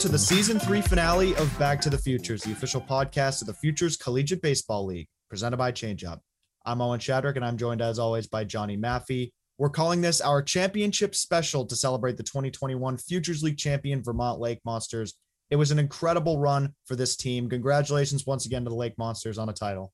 to the season three finale of Back to the Futures, the official podcast of the Futures Collegiate Baseball League, presented by ChangeUp. I'm Owen Shadrick, and I'm joined as always by Johnny Maffey. We're calling this our championship special to celebrate the 2021 Futures League champion Vermont Lake Monsters. It was an incredible run for this team. Congratulations once again to the Lake Monsters on a title.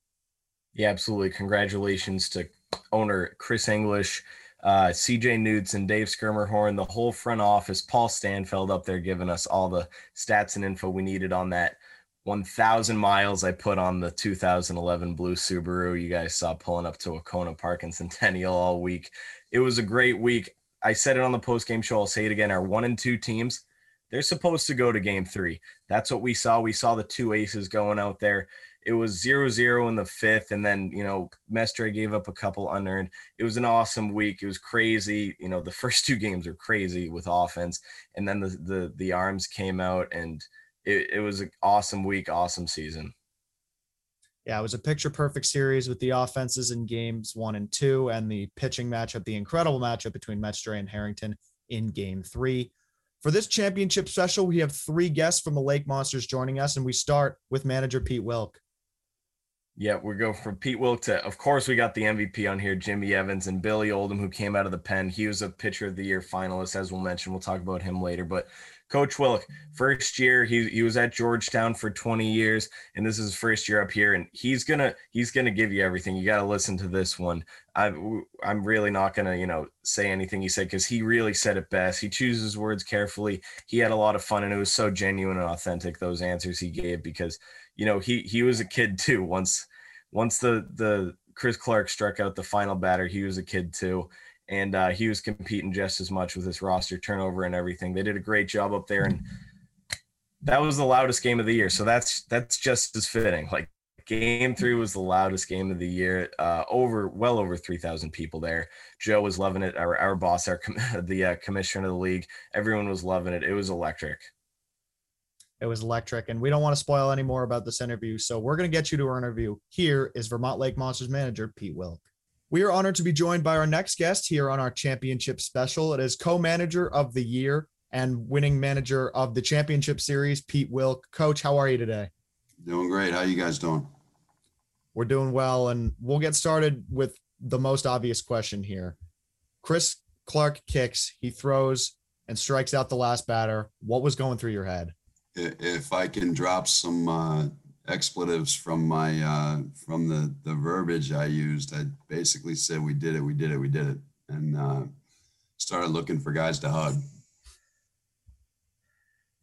Yeah, absolutely. Congratulations to owner Chris English, uh, CJ and Dave Skirmerhorn, the whole front office, Paul Stanfield up there giving us all the stats and info we needed on that 1,000 miles I put on the 2011 blue Subaru. You guys saw pulling up to Wahconah Park and Centennial all week. It was a great week. I said it on the post game show. I'll say it again. Our one and two teams, they're supposed to go to game three. That's what we saw. We saw the two aces going out there it was zero zero in the fifth, and then you know Mestre gave up a couple unearned. It was an awesome week. It was crazy. You know the first two games were crazy with offense, and then the the the arms came out, and it, it was an awesome week, awesome season. Yeah, it was a picture perfect series with the offenses in games one and two, and the pitching matchup, the incredible matchup between Mestre and Harrington in game three. For this championship special, we have three guests from the Lake Monsters joining us, and we start with manager Pete Wilk. Yeah, we go from Pete Wilk to, of course, we got the MVP on here, Jimmy Evans and Billy Oldham, who came out of the pen. He was a pitcher of the year finalist, as we'll mention. We'll talk about him later. But Coach Wilk, first year, he, he was at Georgetown for 20 years, and this is his first year up here. And he's gonna he's gonna give you everything. You got to listen to this one. I I'm really not gonna you know say anything he said because he really said it best. He chooses words carefully. He had a lot of fun, and it was so genuine and authentic those answers he gave because you know, he he was a kid too. Once once the the Chris Clark struck out the final batter, he was a kid too, and uh, he was competing just as much with his roster turnover and everything. They did a great job up there, and that was the loudest game of the year. So that's that's just as fitting. Like game three was the loudest game of the year. Uh, over well over three thousand people there. Joe was loving it. Our our boss, our the uh, commissioner of the league, everyone was loving it. It was electric. It was electric, and we don't want to spoil any more about this interview. So we're going to get you to our interview. Here is Vermont Lake Monsters manager Pete Wilk. We are honored to be joined by our next guest here on our championship special. It is co-manager of the year and winning manager of the championship series, Pete Wilk. Coach, how are you today? Doing great. How you guys doing? We're doing well, and we'll get started with the most obvious question here. Chris Clark kicks, he throws and strikes out the last batter. What was going through your head? If I can drop some uh, expletives from my uh, from the the verbiage I used, I basically said, "We did it, we did it, we did it," and uh, started looking for guys to hug.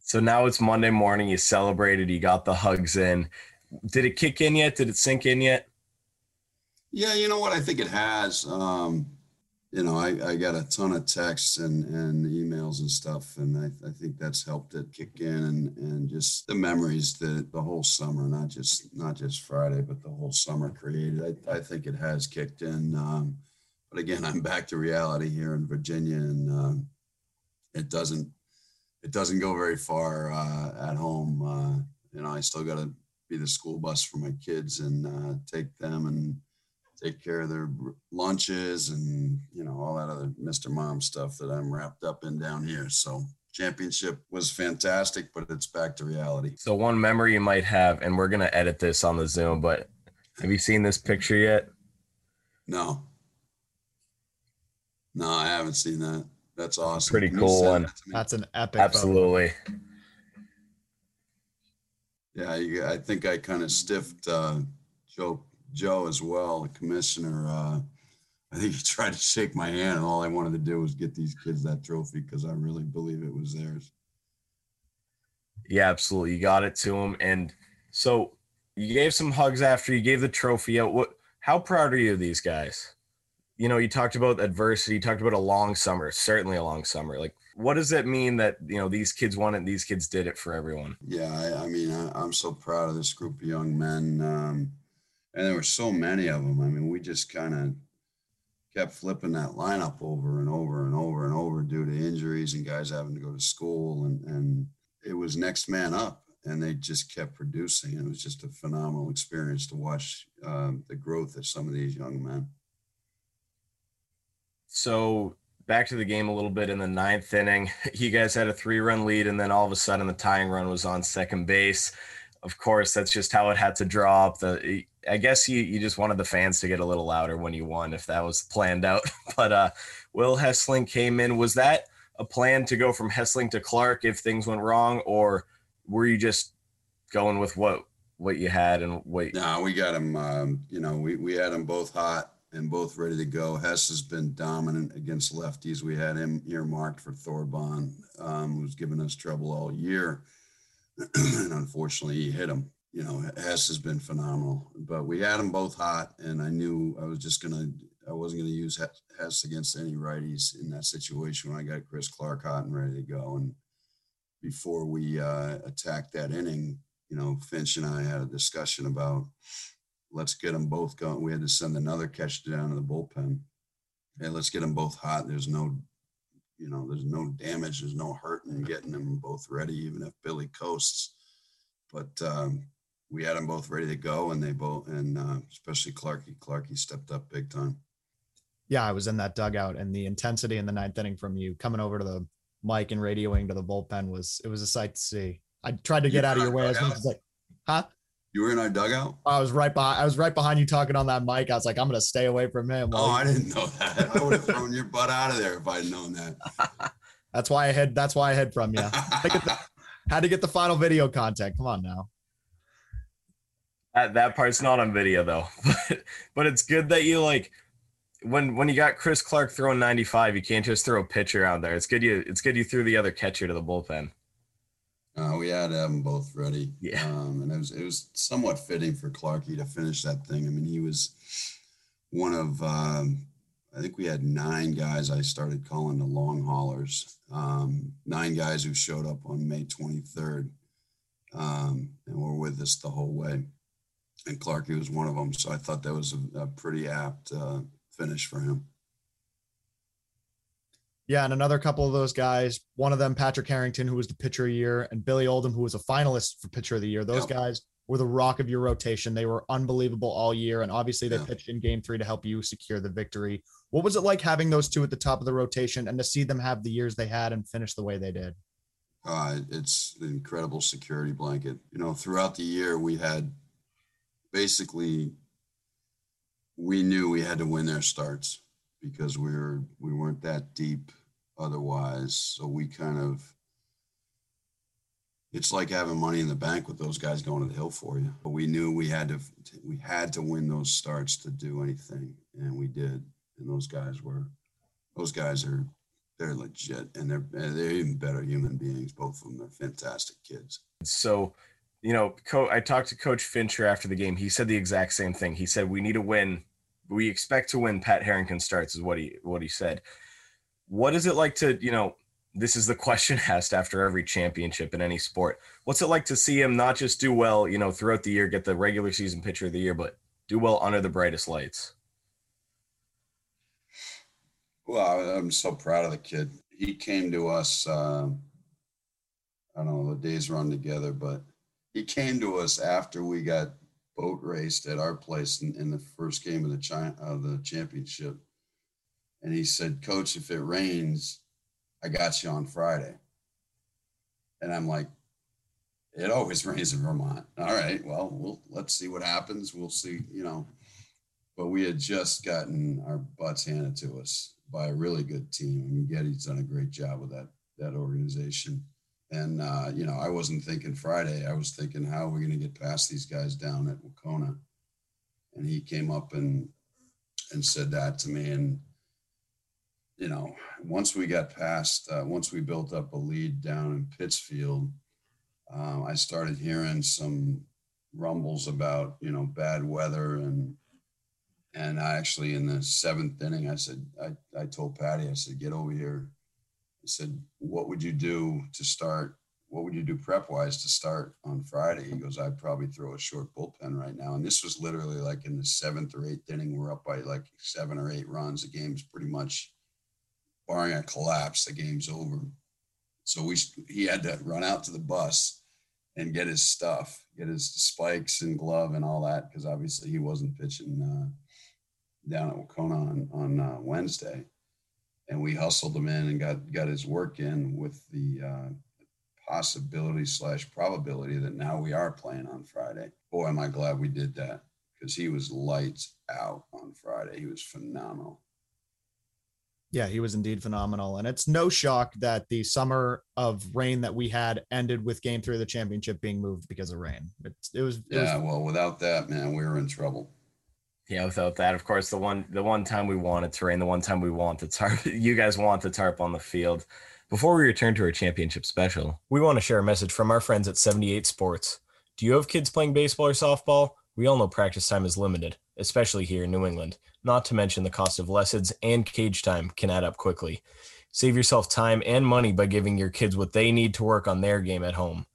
So now it's Monday morning. You celebrated. You got the hugs in. Did it kick in yet? Did it sink in yet? Yeah, you know what? I think it has. Um, you know, I, I got a ton of texts and, and emails and stuff, and I, I think that's helped it kick in and, and just the memories that the whole summer, not just not just Friday, but the whole summer created. I, I think it has kicked in. Um, but again, I'm back to reality here in Virginia, and um, it doesn't it doesn't go very far uh, at home. Uh, you know, I still got to be the school bus for my kids and uh, take them and take care of their lunches and you know all that other Mr. Mom stuff that I'm wrapped up in down here. So championship was fantastic, but it's back to reality. So one memory you might have, and we're gonna edit this on the Zoom, but have you seen this picture yet? No. No, I haven't seen that. That's awesome. Pretty cool one. That That's an epic. Absolutely. Photo. Yeah, I think I kind of stiffed uh, Joe Joe as well, the commissioner. Uh, I think he tried to shake my hand, and all I wanted to do was get these kids that trophy because I really believe it was theirs. Yeah, absolutely. You got it to them, and so you gave some hugs after you gave the trophy out. What? How proud are you of these guys? You know, you talked about adversity. You talked about a long summer, certainly a long summer. Like, what does it mean that you know these kids won it? These kids did it for everyone. Yeah, I, I mean, I, am so proud of this group of young men. Um, and there were so many of them. I mean, we just kind of kept flipping that lineup over and over and over and over due to injuries and guys having to go to school, and and it was next man up, and they just kept producing. It was just a phenomenal experience to watch um, the growth of some of these young men. So back to the game a little bit in the ninth inning. You guys had a three run lead, and then all of a sudden the tying run was on second base. Of course, that's just how it had to draw up. The I guess you you just wanted the fans to get a little louder when you won, if that was planned out. But uh, Will Hessling came in. Was that a plan to go from Hessling to Clark if things went wrong, or were you just going with what what you had and what? No, we got him. Um, you know, we we had them both hot and both ready to go. Hess has been dominant against lefties. We had him earmarked for Thorbon, um, who's given us trouble all year. And unfortunately, he hit him. You know, Hess has been phenomenal, but we had them both hot, and I knew I was just gonna, I wasn't gonna use Hess against any righties in that situation when I got Chris Clark hot and ready to go. And before we uh, attacked that inning, you know, Finch and I had a discussion about let's get them both going. We had to send another catcher down to the bullpen. Hey, let's get them both hot. There's no, you know, there's no damage. There's no hurt in getting them both ready, even if Billy coasts. But um, we had them both ready to go, and they both, and uh, especially Clarky. Clarky stepped up big time. Yeah, I was in that dugout, and the intensity in the ninth inning from you coming over to the mic and radioing to the bullpen was it was a sight to see. I tried to get out of your way as much as like, huh? You were in our dugout. I was right behind. I was right behind you talking on that mic. I was like, I'm gonna stay away from him. Oh, I didn't know that. I would have thrown your butt out of there if I'd known that. that's why I had. That's why I hid from you. the, had to get the final video content. Come on now. That that part's not on video though, but but it's good that you like when when you got Chris Clark throwing 95, you can't just throw a pitcher out there. It's good you it's good you threw the other catcher to the bullpen. Uh, we had to have them both ready. Yeah. Um, and it was it was somewhat fitting for Clarky to finish that thing. I mean, he was one of um, I think we had nine guys I started calling the long haulers. Um, nine guys who showed up on May 23rd um, and were with us the whole way. And Clarky was one of them. So I thought that was a, a pretty apt uh, finish for him. Yeah, and another couple of those guys, one of them, Patrick Harrington, who was the pitcher of the year, and Billy Oldham, who was a finalist for pitcher of the year. Those guys were the rock of your rotation. They were unbelievable all year. And obviously they pitched in game three to help you secure the victory. What was it like having those two at the top of the rotation and to see them have the years they had and finish the way they did? Uh, it's an incredible security blanket. You know, throughout the year, we had basically, we knew we had to win their starts because we were we weren't that deep otherwise. So we kind of it's like having money in the bank with those guys going to the hill for you. But we knew we had to we had to win those starts to do anything, and we did. And those guys were those guys are they're legit, and they're they're even better human beings. Both of them, they're fantastic kids. So. You know, I talked to Coach Fincher after the game. He said the exact same thing. He said we need to win we expect to win Pat Harrington starts is what he what he said. What is it like to, you know, this is the question asked after every championship in any sport. What's it like to see him not just do well, you know, throughout the year, get the regular season pitcher of the year, but do well under the brightest lights? Well, I'm so proud of the kid. He came to us. Uh, I don't know the days run together, but he came to us after we got boat raced at our place in, in the first game of the China, of the championship. And he said, Coach, if it rains, I got you on Friday. And I'm like, it always rains in Vermont. All right, well, we'll let's see what happens. We'll see, you know. But we had just gotten our butts handed to us by a really good team. I mean, Getty's done a great job with that that organization. And, uh, you know, I wasn't thinking Friday. I was thinking, how are we going to get past these guys down at Wahconah? And he came up and, and said that to me. And, you know, once we got past, uh, once we built up a lead down in Pittsfield, uh, I started hearing some rumbles about, you know, bad weather and, and I actually in the seventh inning, I said, I, I told Patty, I said, get over here he said, What would you do to start? What would you do prep wise to start on Friday? He goes, I'd probably throw a short bullpen right now. And this was literally like in the seventh or eighth inning. We're up by like seven or eight runs. The game's pretty much, barring a collapse, the game's over. So we he had to run out to the bus and get his stuff, get his spikes and glove and all that, because obviously he wasn't pitching uh, down at Wahconah on, on uh, Wednesday. And we hustled him in and got got his work in with the uh, possibility slash probability that now we are playing on Friday. Boy, am I glad we did that because he was lights out on Friday. He was phenomenal. Yeah, he was indeed phenomenal. And it's no shock that the summer of rain that we had ended with game three of the championship being moved because of rain. It's, it was. It yeah, was, well, without that, man, we were in trouble. Yeah, without that, of course, the one the one time we wanted to rain, the one time we want the tarp, you guys want the tarp on the field. Before we return to our championship special, we want to share a message from our friends at 78 Sports. Do you have kids playing baseball or softball? We all know practice time is limited, especially here in New England. Not to mention the cost of lessons and cage time can add up quickly. Save yourself time and money by giving your kids what they need to work on their game at home.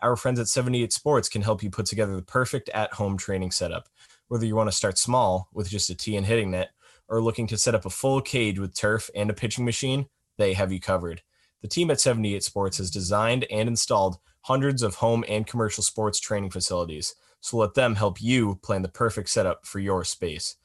Our friends at 78 Sports can help you put together the perfect at home training setup whether you want to start small with just a tee and hitting net or looking to set up a full cage with turf and a pitching machine, they have you covered. The team at 78 Sports has designed and installed hundreds of home and commercial sports training facilities, so let them help you plan the perfect setup for your space.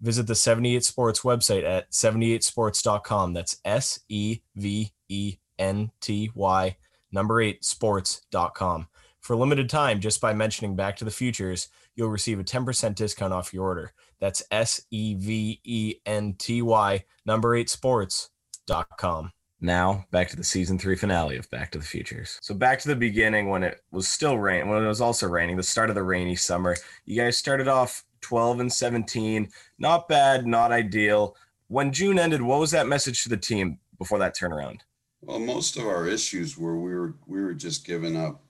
Visit the 78 Sports website at 78sports.com. That's S E V E N T Y number 8 sports.com. For limited time, just by mentioning Back to the Futures, you'll receive a 10% discount off your order. That's S E V E N T Y, number eight sports.com. Now, back to the season three finale of Back to the Futures. So, back to the beginning when it was still rain, when it was also raining, the start of the rainy summer. You guys started off 12 and 17. Not bad, not ideal. When June ended, what was that message to the team before that turnaround? Well, most of our issues were we were we were just giving up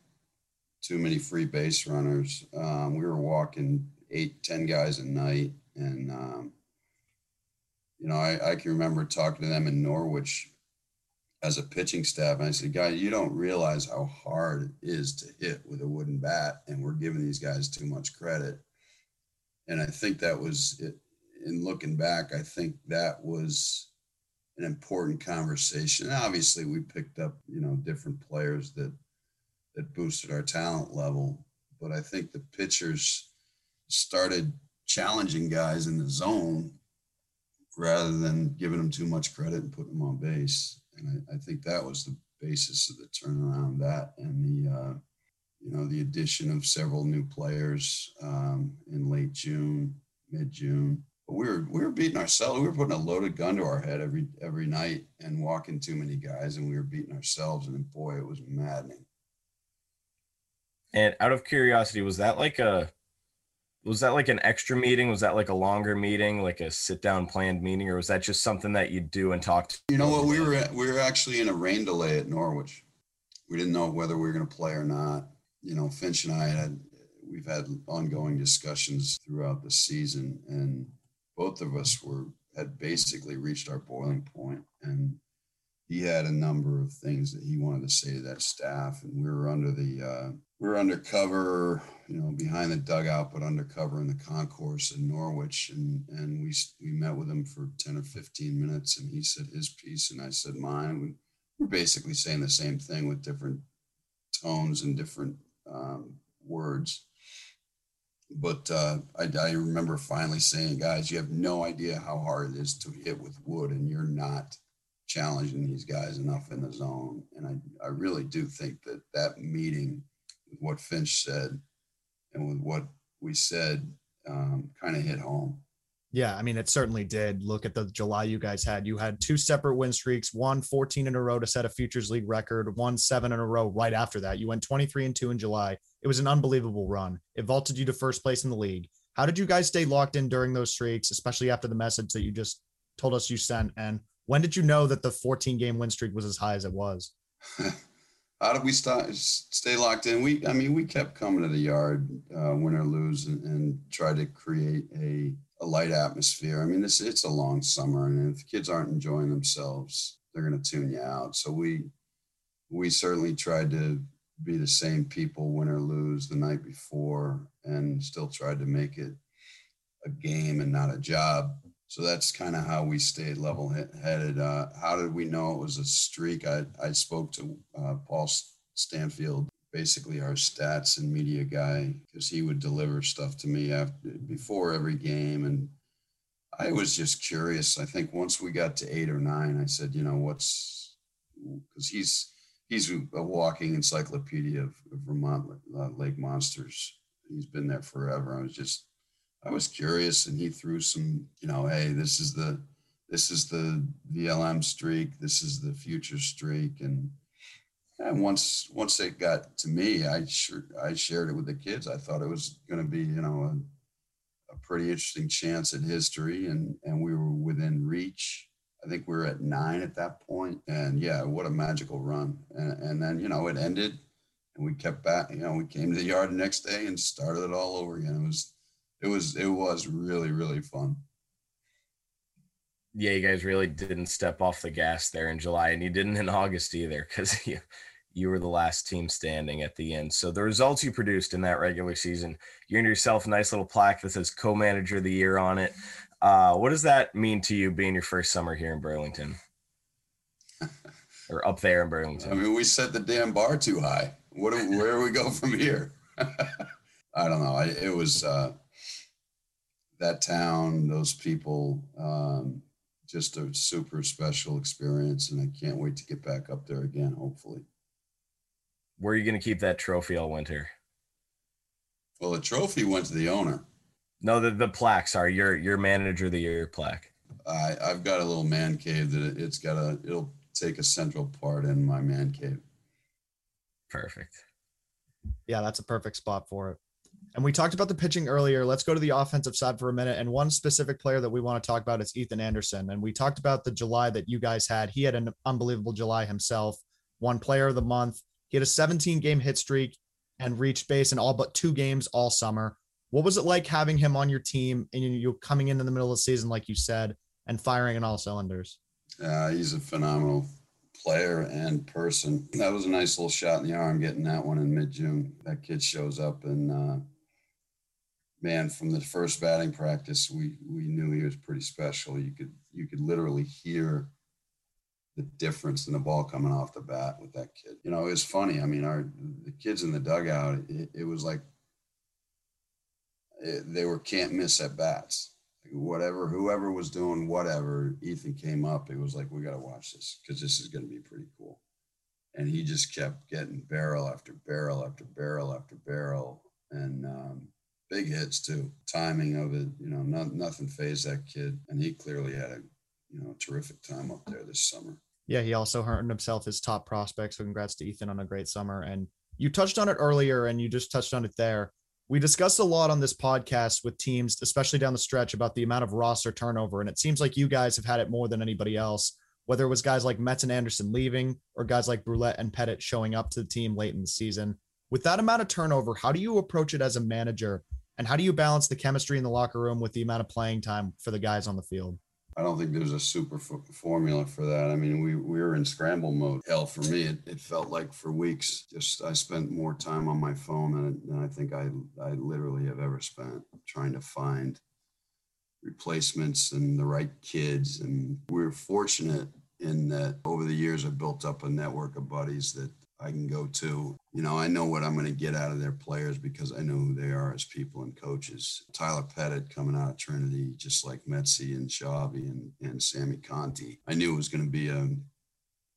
too many free base runners. Um, we were walking eight, ten guys a night, and um, you know, I, I can remember talking to them in Norwich as a pitching staff, and I said, "Guys, you don't realize how hard it is to hit with a wooden bat, and we're giving these guys too much credit." And I think that was it. In looking back, I think that was an important conversation. And obviously, we picked up, you know, different players that that boosted our talent level. But I think the pitchers started challenging guys in the zone rather than giving them too much credit and putting them on base. And I, I think that was the basis of the turnaround. That and the uh, you know the addition of several new players um, in late June, mid June. But we were we were beating ourselves. We were putting a loaded gun to our head every every night and walking too many guys, and we were beating ourselves. And boy, it was maddening. And out of curiosity, was that like a was that like an extra meeting? Was that like a longer meeting, like a sit down planned meeting, or was that just something that you do and talk to? You know what? We were we were actually in a rain delay at Norwich. We didn't know whether we were going to play or not. You know, Finch and I had we've had ongoing discussions throughout the season, and both of us were had basically reached our boiling point, and he had a number of things that he wanted to say to that staff, and we were under the uh, we were undercover, you know, behind the dugout, but undercover in the concourse in Norwich, and and we we met with him for ten or fifteen minutes, and he said his piece, and I said mine. We we're basically saying the same thing with different tones and different um, words. But uh, I, I remember finally saying, guys, you have no idea how hard it is to hit with wood, and you're not challenging these guys enough in the zone. And I, I really do think that that meeting with what Finch said and with what we said um, kind of hit home. Yeah, I mean, it certainly did. Look at the July you guys had. You had two separate win streaks, one 14 in a row to set a Futures League record, one seven in a row right after that. You went 23 and two in July. It was an unbelievable run. It vaulted you to first place in the league. How did you guys stay locked in during those streaks, especially after the message that you just told us you sent? And when did you know that the 14 game win streak was as high as it was? How did we start, stay locked in? We, I mean, we kept coming to the yard, uh, win or lose, and, and try to create a, a light atmosphere. I mean, it's it's a long summer, and if the kids aren't enjoying themselves, they're going to tune you out. So we we certainly tried to be the same people, win or lose, the night before, and still tried to make it a game and not a job. So that's kind of how we stayed level headed. Uh, how did we know it was a streak? I, I spoke to uh, Paul Stanfield, basically our stats and media guy, because he would deliver stuff to me after before every game, and I was just curious. I think once we got to eight or nine, I said, you know, what's because he's he's a walking encyclopedia of, Vermont uh, lake monsters. He's been there forever. I was just I was curious, and he threw some, you know, hey, this is the this is the VLM streak, this is the future streak, and and once once it got to me, I sure I shared it with the kids. I thought it was going to be, you know, a, a pretty interesting chance at history, and and we were within reach. I think we were at nine at that point, and yeah, what a magical run! And, and then you know it ended, and we kept back. You know, we came to the yard the next day and started it all over again. It was it was it was really really fun. Yeah, you guys really didn't step off the gas there in July, and you didn't in August either, because you you were the last team standing at the end. So the results you produced in that regular season, you earned yourself a nice little plaque that says co-manager of the year on it. Uh, what does that mean to you being your first summer here in Burlington? or up there in Burlington? I mean, we set the damn bar too high. What where do we go from here? I don't know. I, it was uh, that town, those people, um, just a super special experience. And I can't wait to get back up there again, hopefully. Where are you going to keep that trophy all winter? Well, the trophy went to the owner. No, the, the plaque. Sorry, your your manager of the year plaque. I I've got a little man cave that it's got a it'll take a central part in my man cave. Perfect. Yeah, that's a perfect spot for it. And we talked about the pitching earlier. Let's go to the offensive side for a minute. And one specific player that we want to talk about is Ethan Anderson. And we talked about the July that you guys had. He had an unbelievable July himself, one player of the month. He had a 17 game hit streak and reached base in all but two games all summer. What was it like having him on your team and you coming in in the middle of the season, like you said, and firing in all cylinders? Uh, he's a phenomenal player and person. That was a nice little shot in the arm getting that one in mid June. That kid shows up and uh, man, from the first batting practice, we we knew he was pretty special. You could you could literally hear the difference in the ball coming off the bat with that kid. You know, it was funny. I mean, our the kids in the dugout, it, it was like it, they were can't miss at bats. Like whatever, whoever was doing whatever, Ethan came up. It was like we got to watch this because this is going to be pretty cool. And he just kept getting barrel after barrel after barrel after barrel, and um, big hits too. Timing of it, you know, not, nothing phased that kid, and he clearly had a you know terrific time up there this summer. Yeah, he also earned himself his top prospect. So congrats to Ethan on a great summer. And you touched on it earlier, and you just touched on it there. We discussed a lot on this podcast with teams, especially down the stretch, about the amount of roster turnover. And it seems like you guys have had it more than anybody else, whether it was guys like Metz and Anderson leaving or guys like Brulette and Pettit showing up to the team late in the season. With that amount of turnover, how do you approach it as a manager and how do you balance the chemistry in the locker room with the amount of playing time for the guys on the field? I don't think there's a super f- formula for that. I mean, we, we were in scramble mode. Hell, for me, it, it felt like for weeks, just I spent more time on my phone than, than I think I, I literally have ever spent trying to find replacements and the right kids. And we we're fortunate in that over the years, I've built up a network of buddies that I can go to. You know, I know what I'm going to get out of their players because I know who they are as people and coaches. Tyler Pettit coming out of Trinity, just like Metzi and Shabby and, and Sammy Conti. I knew it was going to be a,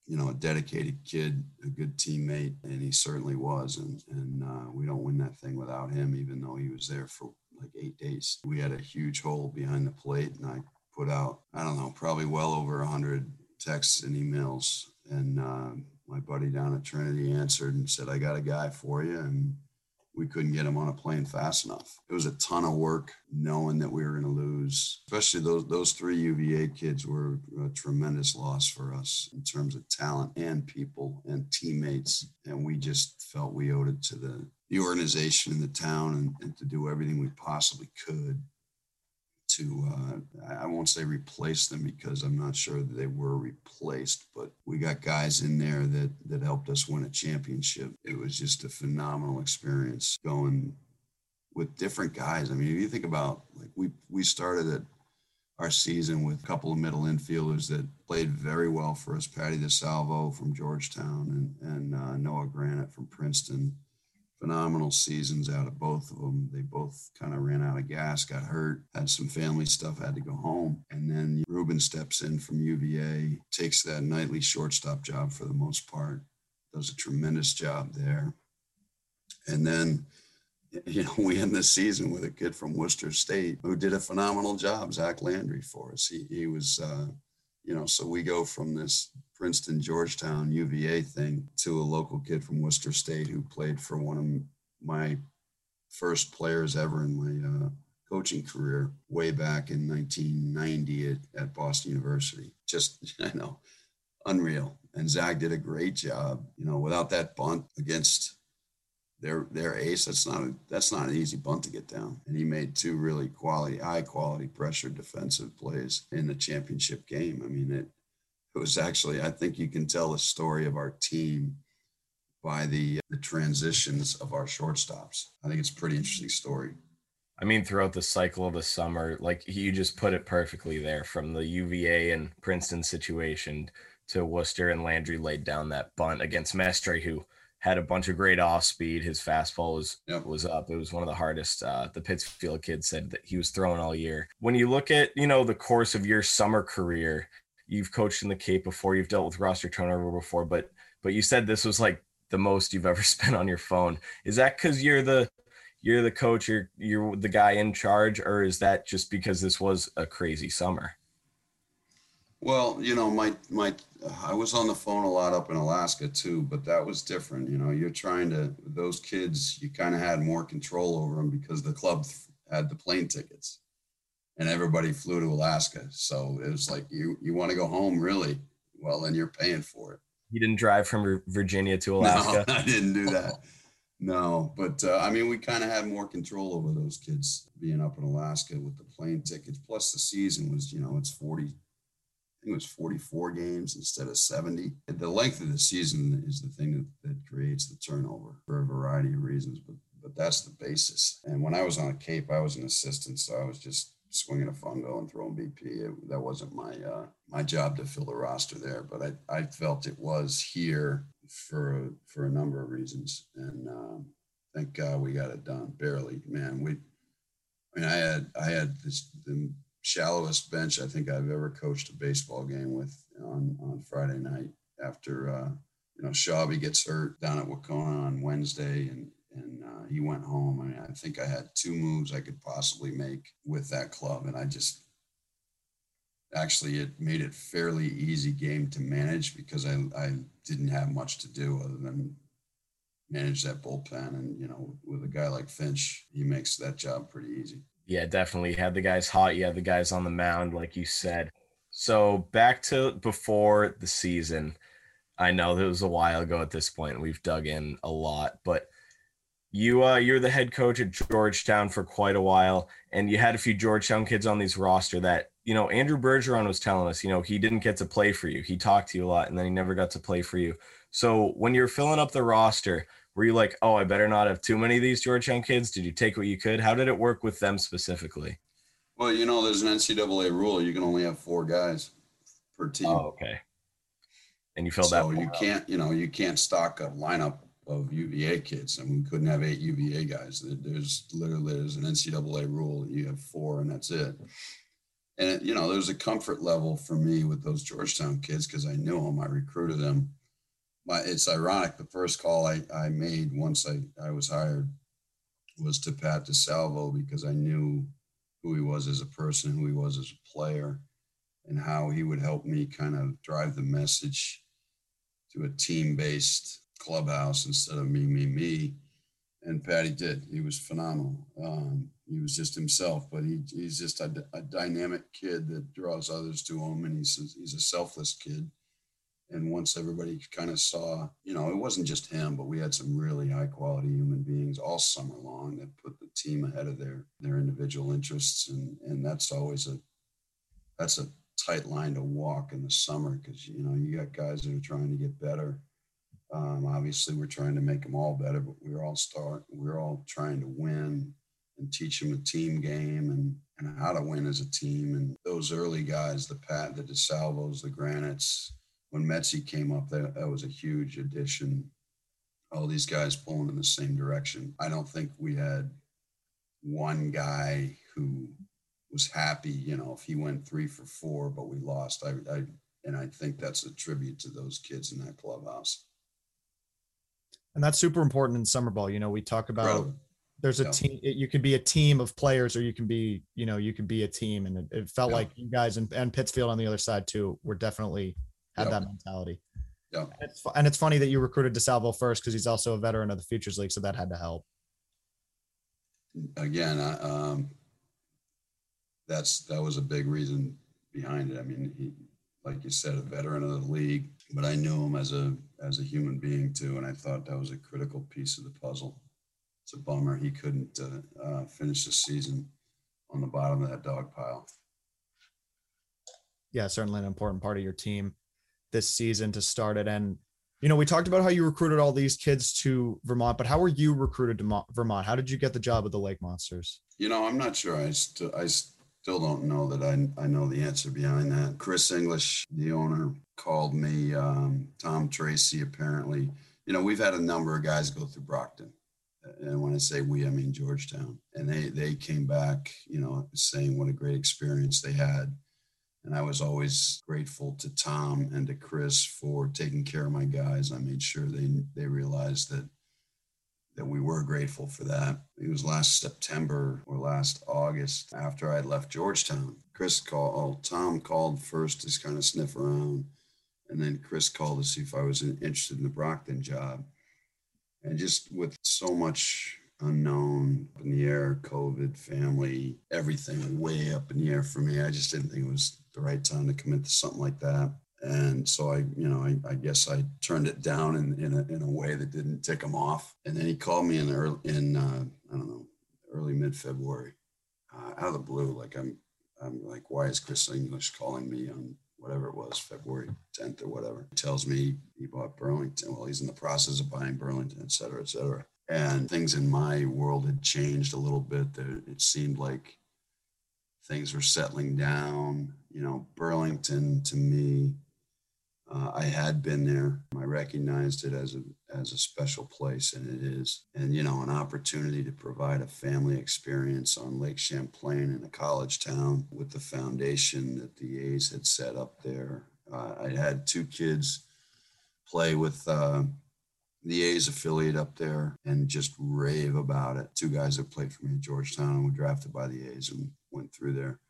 you know, a dedicated kid, a good teammate, and he certainly was. And, and uh, we don't win that thing without him, even though he was there for like eight days. We had a huge hole behind the plate, and I put out, I don't know, probably well over 100 texts and emails. And, um, my buddy down at Trinity answered and said, I got a guy for you. And we couldn't get him on a plane fast enough. It was a ton of work knowing that we were going to lose. Especially those those three UVA kids were a tremendous loss for us in terms of talent and people and teammates. And we just felt we owed it to the the organization and the town and, and to do everything we possibly could to uh, I won't say replace them because I'm not sure they were replaced, but we got guys in there that that helped us win a championship. It was just a phenomenal experience going with different guys. I mean, if you think about like we we started at our season with a couple of middle infielders that played very well for us. Patty DeSalvo from Georgetown and, and uh, Noah Granite from Princeton phenomenal seasons out of both of them. They both kind of ran out of gas, got hurt, had some family stuff, had to go home. And then Ruben steps in from UVA, takes that nightly shortstop job for the most part, does a tremendous job there. And then, you know, we end the season with a kid from Worcester State who did a phenomenal job, Zach Landry, for us. He, he was, uh, you know, so we go from this Princeton, Georgetown, UVA thing to a local kid from Worcester State who played for one of my first players ever in my uh, coaching career way back in 1990 at, at Boston University. Just, I know, unreal. And Zach did a great job, you know, without that bunt against their their ace. That's not a, that's not an easy bunt to get down. And he made two really quality, high quality pressure defensive plays in the championship game. I mean, it it was actually I think you can tell the story of our team by the the transitions of our shortstops. I think it's a pretty interesting story. I mean, throughout the cycle of the summer, like you just put it perfectly there from the UVA and Princeton situation to Worcester and Landry laid down that bunt against Mestre, who had a bunch of great off speed. His fastball was yep. was up. It was one of the hardest. Uh, the Pittsfield kid said that he was throwing all year. When you look at you know the course of your summer career, you've coached in the Cape before, you've dealt with roster turnover before, but but you said this was like the most you've ever spent on your phone. Is that because you're the you're the coach, you're you're the guy in charge, or is that just because this was a crazy summer? Well, you know, my my I was on the phone a lot up in Alaska too, but that was different. You know, you're trying to those kids, you kind of had more control over them because the club had the plane tickets, and everybody flew to Alaska. So it was like you you want to go home, really? Well, then you're paying for it. You didn't drive from Virginia to Alaska. No, I didn't do that. No, but uh, I mean, we kind of had more control over those kids being up in Alaska with the plane tickets. Plus, the season was, you know, it's 40, I think it was 44 games instead of 70. The length of the season is the thing that, that creates the turnover for a variety of reasons, but but that's the basis. And when I was on a Cape, I was an assistant, so I was just swinging a fungo and throwing BP. It, that wasn't my uh, my job to fill the roster there, but I, I felt it was here for for a number of reasons, and um, thank God we got it done. Barely, man. We, I mean, I had I had this the shallowest bench I think I've ever coached a baseball game with on, on Friday night after, uh, you know, Shelby gets hurt down at Wahconah on Wednesday and, and uh, he went home. I mean, I think I had two moves I could possibly make with that club. And I just, actually, it made it fairly easy game to manage because I, I didn't have much to do other than manage that bullpen. And, you know, with a guy like Finch, he makes that job pretty easy. Yeah, definitely. You had the guys hot. You had the guys on the mound, like you said. So back to before the season. I know it was a while ago at this point. We've dug in a lot, but you uh, you're the head coach at Georgetown for quite a while, and you had a few Georgetown kids on these roster that you know Andrew Bergeron was telling us. You know he didn't get to play for you. He talked to you a lot, and then he never got to play for you. So when you're filling up the roster, were you like, oh, I better not have too many of these Georgetown kids? Did you take what you could? How did it work with them specifically? Well, you know, there's an NCAA rule. You can only have four guys per team. Oh, okay. And you filled so that. So you can't, you know, you can't stock a lineup of UVA kids, and we couldn't have eight UVA guys. There's literally there's an NCAA rule. You have four, and that's it. And it, you know, there's a comfort level for me with those Georgetown kids because I knew them. I recruited them my it's ironic. The first call I, I made once I, I was hired was to Pat DeSalvo because I knew who he was as a person, who he was as a player, and how he would help me kind of drive the message to a team-based clubhouse instead of me, me, me. And Patty did. He was phenomenal. Um, he was just himself, but he, he's just a, a, dynamic kid that draws others to him, and he's he's a selfless kid and once everybody kind of saw, you know, it wasn't just him, but we had some really high quality human beings all summer long that put the team ahead of their their individual interests, and and that's always a that's a tight line to walk in the summer because you know you got guys that are trying to get better. Um, obviously, we're trying to make them all better, but we're all start we're all trying to win and teach them a team game and and how to win as a team. And those early guys, the Pat, the DeSalvos, the Granites when Metsy came up, that, that was a huge addition all these guys pulling in the same direction. I don't think we had one guy who was happy, you know, if he went three for four, but we lost. I, I and I think that's a tribute to those kids in that clubhouse. And that's super important in summer ball. You know, we talk about Incredible. there's a yeah. team. You can be a team of players, or you can be, you know, you can be a team. And it, it felt yeah. like you guys and, and Pittsfield on the other side too were definitely had yeah. that mentality. Yeah. And it's, and it's funny that you recruited DeSalvo first because he's also a veteran of the Futures League, so that had to help. Again, I, um, that's that was a big reason behind it. I mean, he, like you said, a veteran of the league, but I knew him as a as a human being too, and I thought that was a critical piece of the puzzle. It's a bummer he couldn't uh, uh, finish the season on the bottom of that dog pile. Yeah, certainly an important part of your team this season to start it. And you know, we talked about how you recruited all these kids to Vermont, but how were you recruited to Vermont? How did you get the job with the Lake Monsters? You know, I'm not sure. I still I still don't know that I I know the answer behind that. Chris English, the owner, called me. Um, Tom Tracy, apparently. You know, we've had a number of guys go through Brockton, and when I say we, I mean Georgetown, and they they came back, you know, saying what a great experience they had and I was always grateful to Tom and to Chris for taking care of my guys. I made sure they they realized that that we were grateful for that. It was last September or last August after I left Georgetown. Chris called, Tom called first to kind of sniff around. And then Chris called to see if I was interested in the Brockton job. And just with so much unknown in the air, COVID, family, everything way up in the air for me, I just didn't think it was the right time to commit to something like that. And so I, you know, I, I guess I turned it down in, in, a, in a way that didn't tick him off. And then he called me in early, in, uh, I don't know, early mid February, uh, out of the blue. Like I'm, I'm like, why is Chris English calling me on whatever it was, February 10th or whatever? He tells me he bought Burlington. Well, he's in the process of buying Burlington, et cetera, et cetera. And things in my world had changed a little bit. It seemed like things were settling down. You know, Burlington to me, uh, I had been there. I recognized it as a as a special place, and it is. And you know, an opportunity to provide a family experience on Lake Champlain in a college town with the foundation that the A's had set up there. Uh, I had two kids play with. Uh, the A's affiliate up there and just rave about it. Two guys that played for me at Georgetown were drafted by the A's and went through there,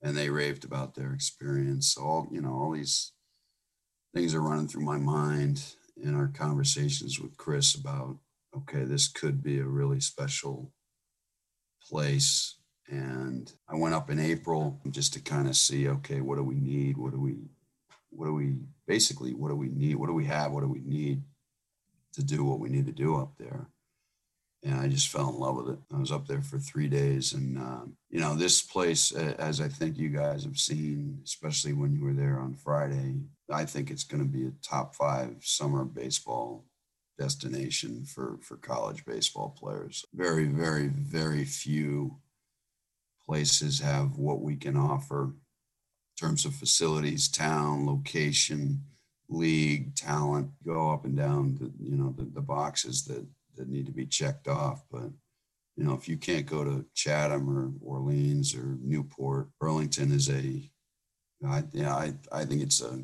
and they raved about their experience. So all you know, all these things are running through my mind in our conversations with Chris about okay, this could be a really special place. And I went up in April just to kind of see, okay, what do we need? What do we, what do we basically, what do we need? What do we have? What do we need to do what we need to do up there? and I just fell in love with it. I was up there for three days, and um, you know, this place, as I think you guys have seen, especially when you were there on Friday, I think it's going to be a top five summer baseball destination for for college baseball players. Very, very, very few places have what we can offer in terms of facilities, town, location, league, talent. Go up and down the you know the, the boxes that that need to be checked off. But you know, if you can't go to Chatham or Orleans or Newport, Burlington is a, I, yeah, I, I think it's a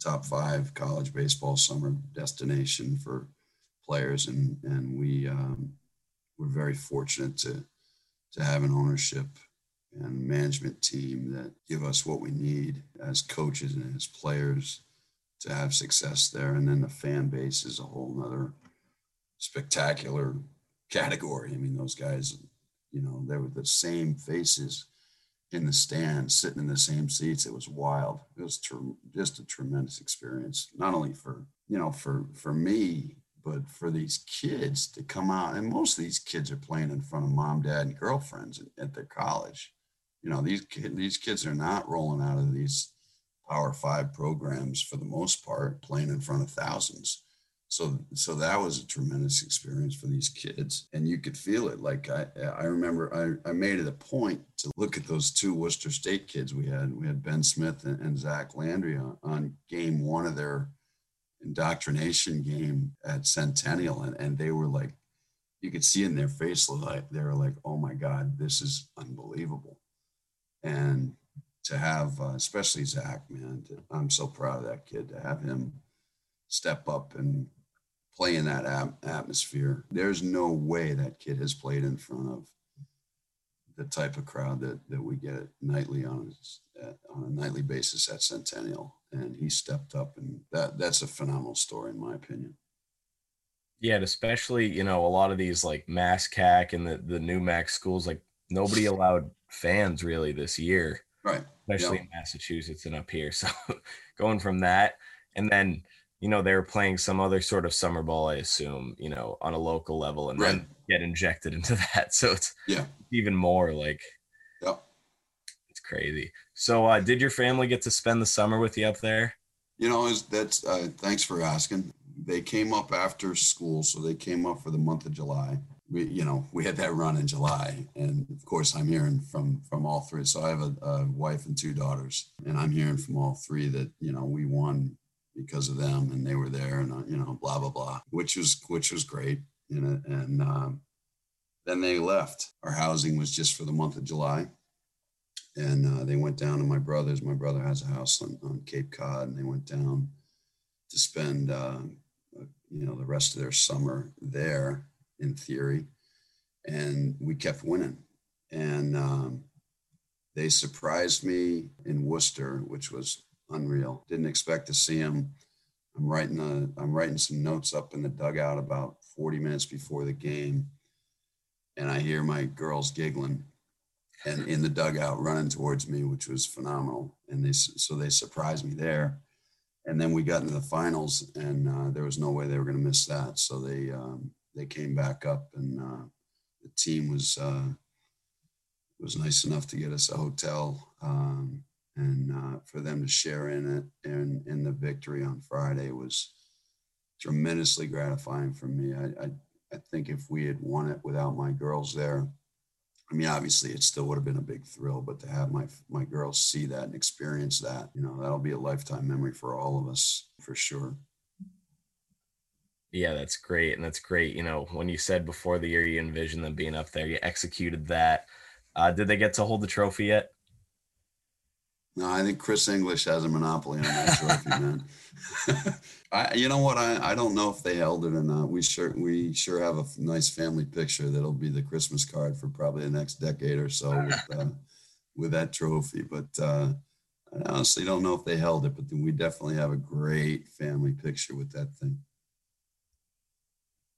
top five college baseball summer destination for players, and and we um, we're very fortunate to to have an ownership and management team that give us what we need as coaches and as players to have success there. And then the fan base is a whole nother spectacular category. I mean, those guys, you know, they were the same faces in the stands, sitting in the same seats. It was wild. It was just a tremendous experience, not only for you know for for me, but for these kids to come out. And most of these kids are playing in front of mom, dad, and girlfriends at, at their college. You know, these kid, these kids are not rolling out of these Power Five programs for the most part, playing in front of thousands so so that was a tremendous experience for these kids and you could feel it. Like i i remember i, I made it a point to look at those two worcester state kids we had. We had ben smith and, and zach landry on, on game one of their indoctrination game at Centennial, and, and they were like, you could see in their face like they were like, "Oh my God, this is unbelievable," and to have, uh, especially Zach, man, to, I'm so proud of that kid to have him step up and play in that atmosphere. There's no way that kid has played in front of the type of crowd that that we get nightly on a, on a nightly basis at Centennial, and he stepped up, and that that's a phenomenal story in my opinion. Yeah, especially you know a lot of these like MASCAC and the the NEWMAC schools, like nobody allowed fans really this year, right? Especially yep. in Massachusetts and up here. So going from that, and then you know, they were playing some other sort of summer ball, I assume, you know, on a local level and right. then get injected into that. So it's yeah, even more like yeah. It's crazy. So uh did your family get to spend the summer with you up there? You know, that's uh thanks for asking. They came up after school, so they came up for the month of July. We, you know, we had that run in July, and of course, I'm hearing from from all three. So I have a, a wife and two daughters, and I'm hearing from all three that you know we won because of them and they were there and uh, you know blah blah blah which was which was great you know and um, then they left. Our housing was just for the month of july and uh, they went down to my brother's. My brother has a house on, on cape cod and they went down to spend uh, you know the rest of their summer there in theory and we kept winning. And um, they surprised me in worcester which was unreal. Didn't expect to see him. I'm writing a, I'm writing some notes up in the dugout about 40 minutes before the game, and I hear my girls giggling, and in the dugout running towards me, which was phenomenal. And they so they surprised me there, and then we got into the finals, and uh, there was no way they were going to miss that. So they um, they came back up, and uh, the team was uh, was nice enough to get us a hotel. Um, and uh, for them to share in it and in the victory on Friday was tremendously gratifying for me. I, I, I think if we had won it without my girls there, I mean, obviously it still would have been a big thrill, but to have my my girls see that and experience that, you know, that'll be a lifetime memory for all of us for sure. Yeah, that's great. And that's great. You know, when you said before the year you envisioned them being up there, you executed that. Uh, did they get to hold the trophy yet? No, I think Chris English has a monopoly on that trophy, man. I, you know what? I, I don't know if they held it or not. We sure we sure have a nice family picture that'll be the Christmas card for probably the next decade or so with, uh, with that trophy. But uh, I honestly don't know if they held it, but we definitely have a great family picture with that thing.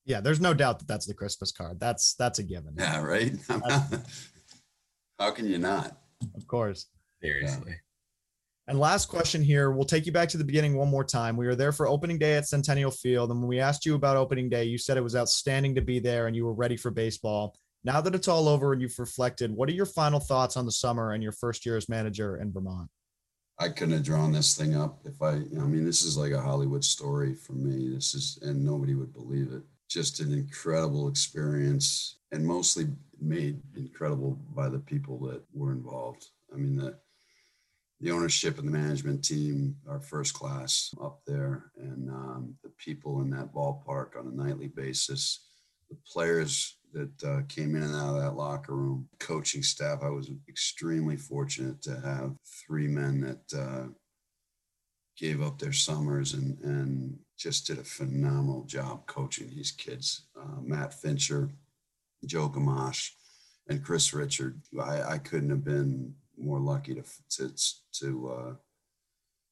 Yeah, there's no doubt that that's the Christmas card. That's that's a given. Yeah, right. How can you not? Of course. Seriously. Yeah. And last question here, we'll take you back to the beginning one more time. We were there for opening day at Centennial Field. And when we asked you about opening day, you said it was outstanding to be there and you were ready for baseball. Now that it's all over and you've reflected, what are your final thoughts on the summer and your first year as manager in Vermont? I couldn't have drawn this thing up if I, I mean, this is like a Hollywood story for me. This is, and nobody would believe it. Just an incredible experience and mostly made incredible by the people that were involved. I mean, that the ownership and the management team are first class up there, and um, the people in that ballpark on a nightly basis, the players that uh, came in and out of that locker room, coaching staff. I was extremely fortunate to have three men that uh, gave up their summers and and just did a phenomenal job coaching these kids. Uh, Matt Fincher, Joe Gamache, and Chris Richard. I, I couldn't have been more lucky to to to uh,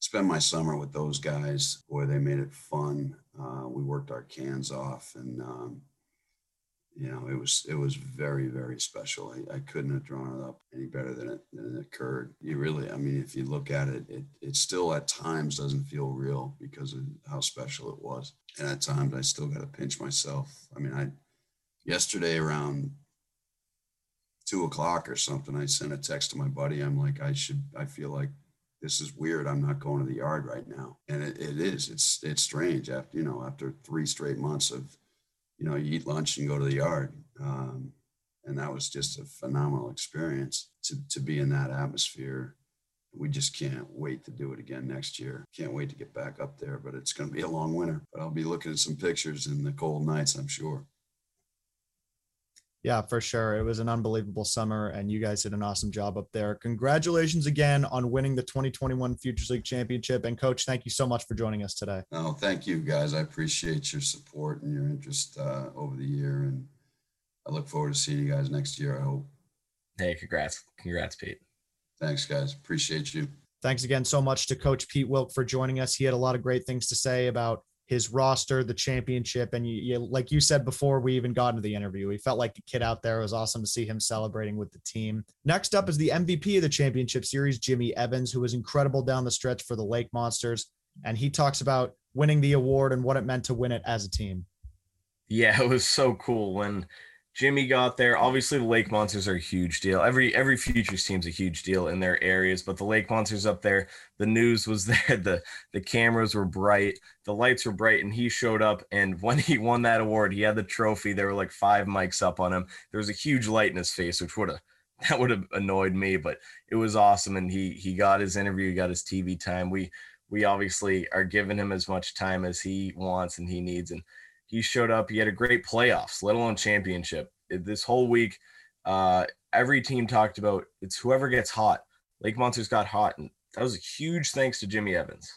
spend my summer with those guys. Boy, they made it fun. Uh, we worked our cans off, and um, you know, it was it was very very special. I, I, couldn't have drawn it up any better than it than it occurred. You really, I mean, if you look at it, it it still at times doesn't feel real because of how special it was, and at times I still got to pinch myself. I mean, I yesterday around two o'clock or something, I sent a text to my buddy. I'm like, I should, I feel like this is weird. I'm not going to the yard right now. And it, it is, it's, it's strange after, you know, after three straight months of, you know, you eat lunch and go to the yard. Um, and that was just a phenomenal experience to, to be in that atmosphere we just can't wait to do it again next year. Can't wait to get back up there, but it's going to be a long winter. But I'll be looking at some pictures in the cold nights, I'm sure. Yeah, for sure. It was an unbelievable summer, and you guys did an awesome job up there. Congratulations again on winning the 2021 Futures League Championship. And, Coach, thank you so much for joining us today. No, thank you, guys. I appreciate your support and your interest uh, over the year. And I look forward to seeing you guys next year, I hope. Hey, congrats. Congrats, Pete. Thanks, guys. Appreciate you. Thanks again so much to Coach Pete Wilk for joining us. He had a lot of great things to say about his roster, the championship, and you, you, like you said before we even got into the interview, he felt like a kid out there. It was awesome to see him celebrating with the team. Next up is the MVP of the championship series, Jimmy Evans, who was incredible down the stretch for the Lake Monsters, and he talks about winning the award and what it meant to win it as a team. Yeah, it was so cool when Jimmy got there. Obviously, the Lake Monsters are a huge deal. Every every futures team's a huge deal in their areas, but the Lake Monsters up there, the news was there, the the cameras were bright, the lights were bright, and he showed up. And when he won that award, he had the trophy. There were like five mics up on him. There was a huge light in his face, which would have that would have annoyed me, but it was awesome. And he he got his interview, he got his TV time. We we obviously are giving him as much time as he wants and he needs. And he showed up. He had a great playoffs, let alone championship. This whole week, uh, every team talked about it's whoever gets hot. Lake Monsters got hot, and that was a huge thanks to Jimmy Evans.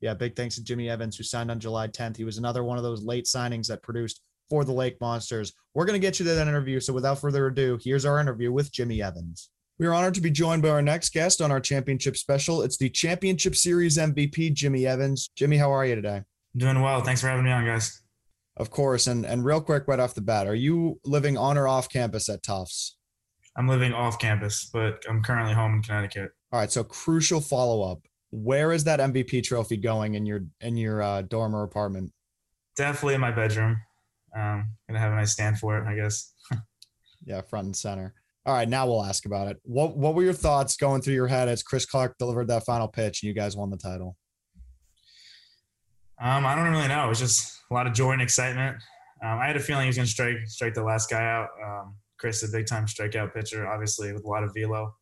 Yeah, big thanks to Jimmy Evans, who signed on July 10th. He was another one of those late signings that produced for the Lake Monsters. We're going to get you to that interview. So without further ado, here's our interview with Jimmy Evans. We are honored to be joined by our next guest on our championship special. It's the Championship Series MVP, Jimmy Evans. Jimmy, how are you today? Doing well. Thanks for having me on, guys. Of course. And and real quick, right off the bat, are you living on or off campus at Tufts? I'm living off campus, but I'm currently home in Connecticut. All right. So crucial follow up. Where is that MVP trophy going in your in your uh, dorm or apartment? Definitely in my bedroom. Um, gonna have a nice stand for it, I guess. yeah, front and center. All right, now we'll ask about it. What what were your thoughts going through your head as Chris Clark delivered that final pitch and you guys won the title? Um, I don't really know. It was just a lot of joy and excitement. Um, I had a feeling he was going to strike strike the last guy out. Um, Chris, a big time strikeout pitcher, obviously with a lot of velo.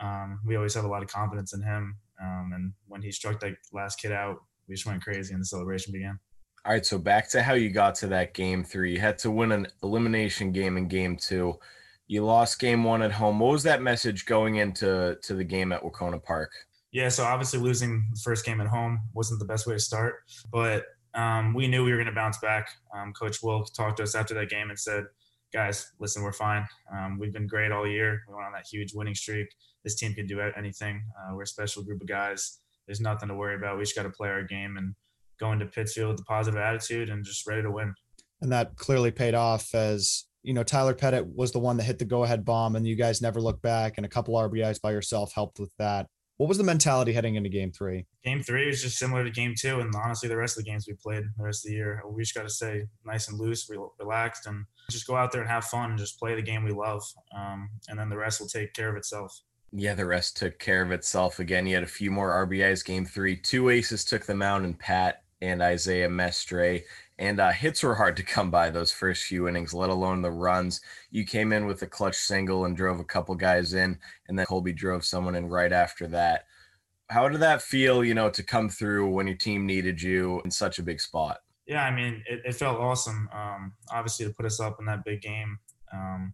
Um, we always have a lot of confidence in him. Um, and when he struck that last kid out, we just went crazy and the celebration began. All right, so back to how you got to that game three. You had to win an elimination game in game two. You lost game one at home. What was that message going into to the game at Wahconah Park? Yeah, so obviously losing the first game at home wasn't the best way to start, but um, we knew we were going to bounce back. Um, Coach Wilk talked to us after that game and said, "Guys, listen, we're fine. Um, we've been great all year. We went on that huge winning streak. This team can do anything. Uh, we're a special group of guys. There's nothing to worry about. We just got to play our game and go into Pittsfield with a positive attitude and just ready to win." And that clearly paid off as you know Tyler Pettit was the one that hit the go-ahead bomb, and you guys never looked back. And a couple RBIs by yourself helped with that. What was the mentality heading into game three? Game three was just similar to game two. And honestly, the rest of the games we played the rest of the year, we just got to stay nice and loose, relaxed, and just go out there and have fun and just play the game we love. Um, and then the rest will take care of itself. Yeah, the rest took care of itself again. You had a few more RBIs game three. Two aces took them out, and Pat and Isaiah Mestre and uh, hits were hard to come by those first few innings, let alone the runs. You came in with a clutch single and drove a couple guys in, and then Colby drove someone in right after that. How did that feel, you know, to come through when your team needed you in such a big spot? Yeah, I mean, it, it felt awesome. Um, obviously, to put us up in that big game, um,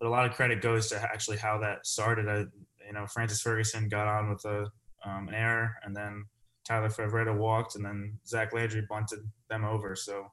but a lot of credit goes to actually how that started. I, you know, Francis Ferguson got on with a um, an error, and then Tyler Favoretta walked, and then Zach Landry bunted them over. So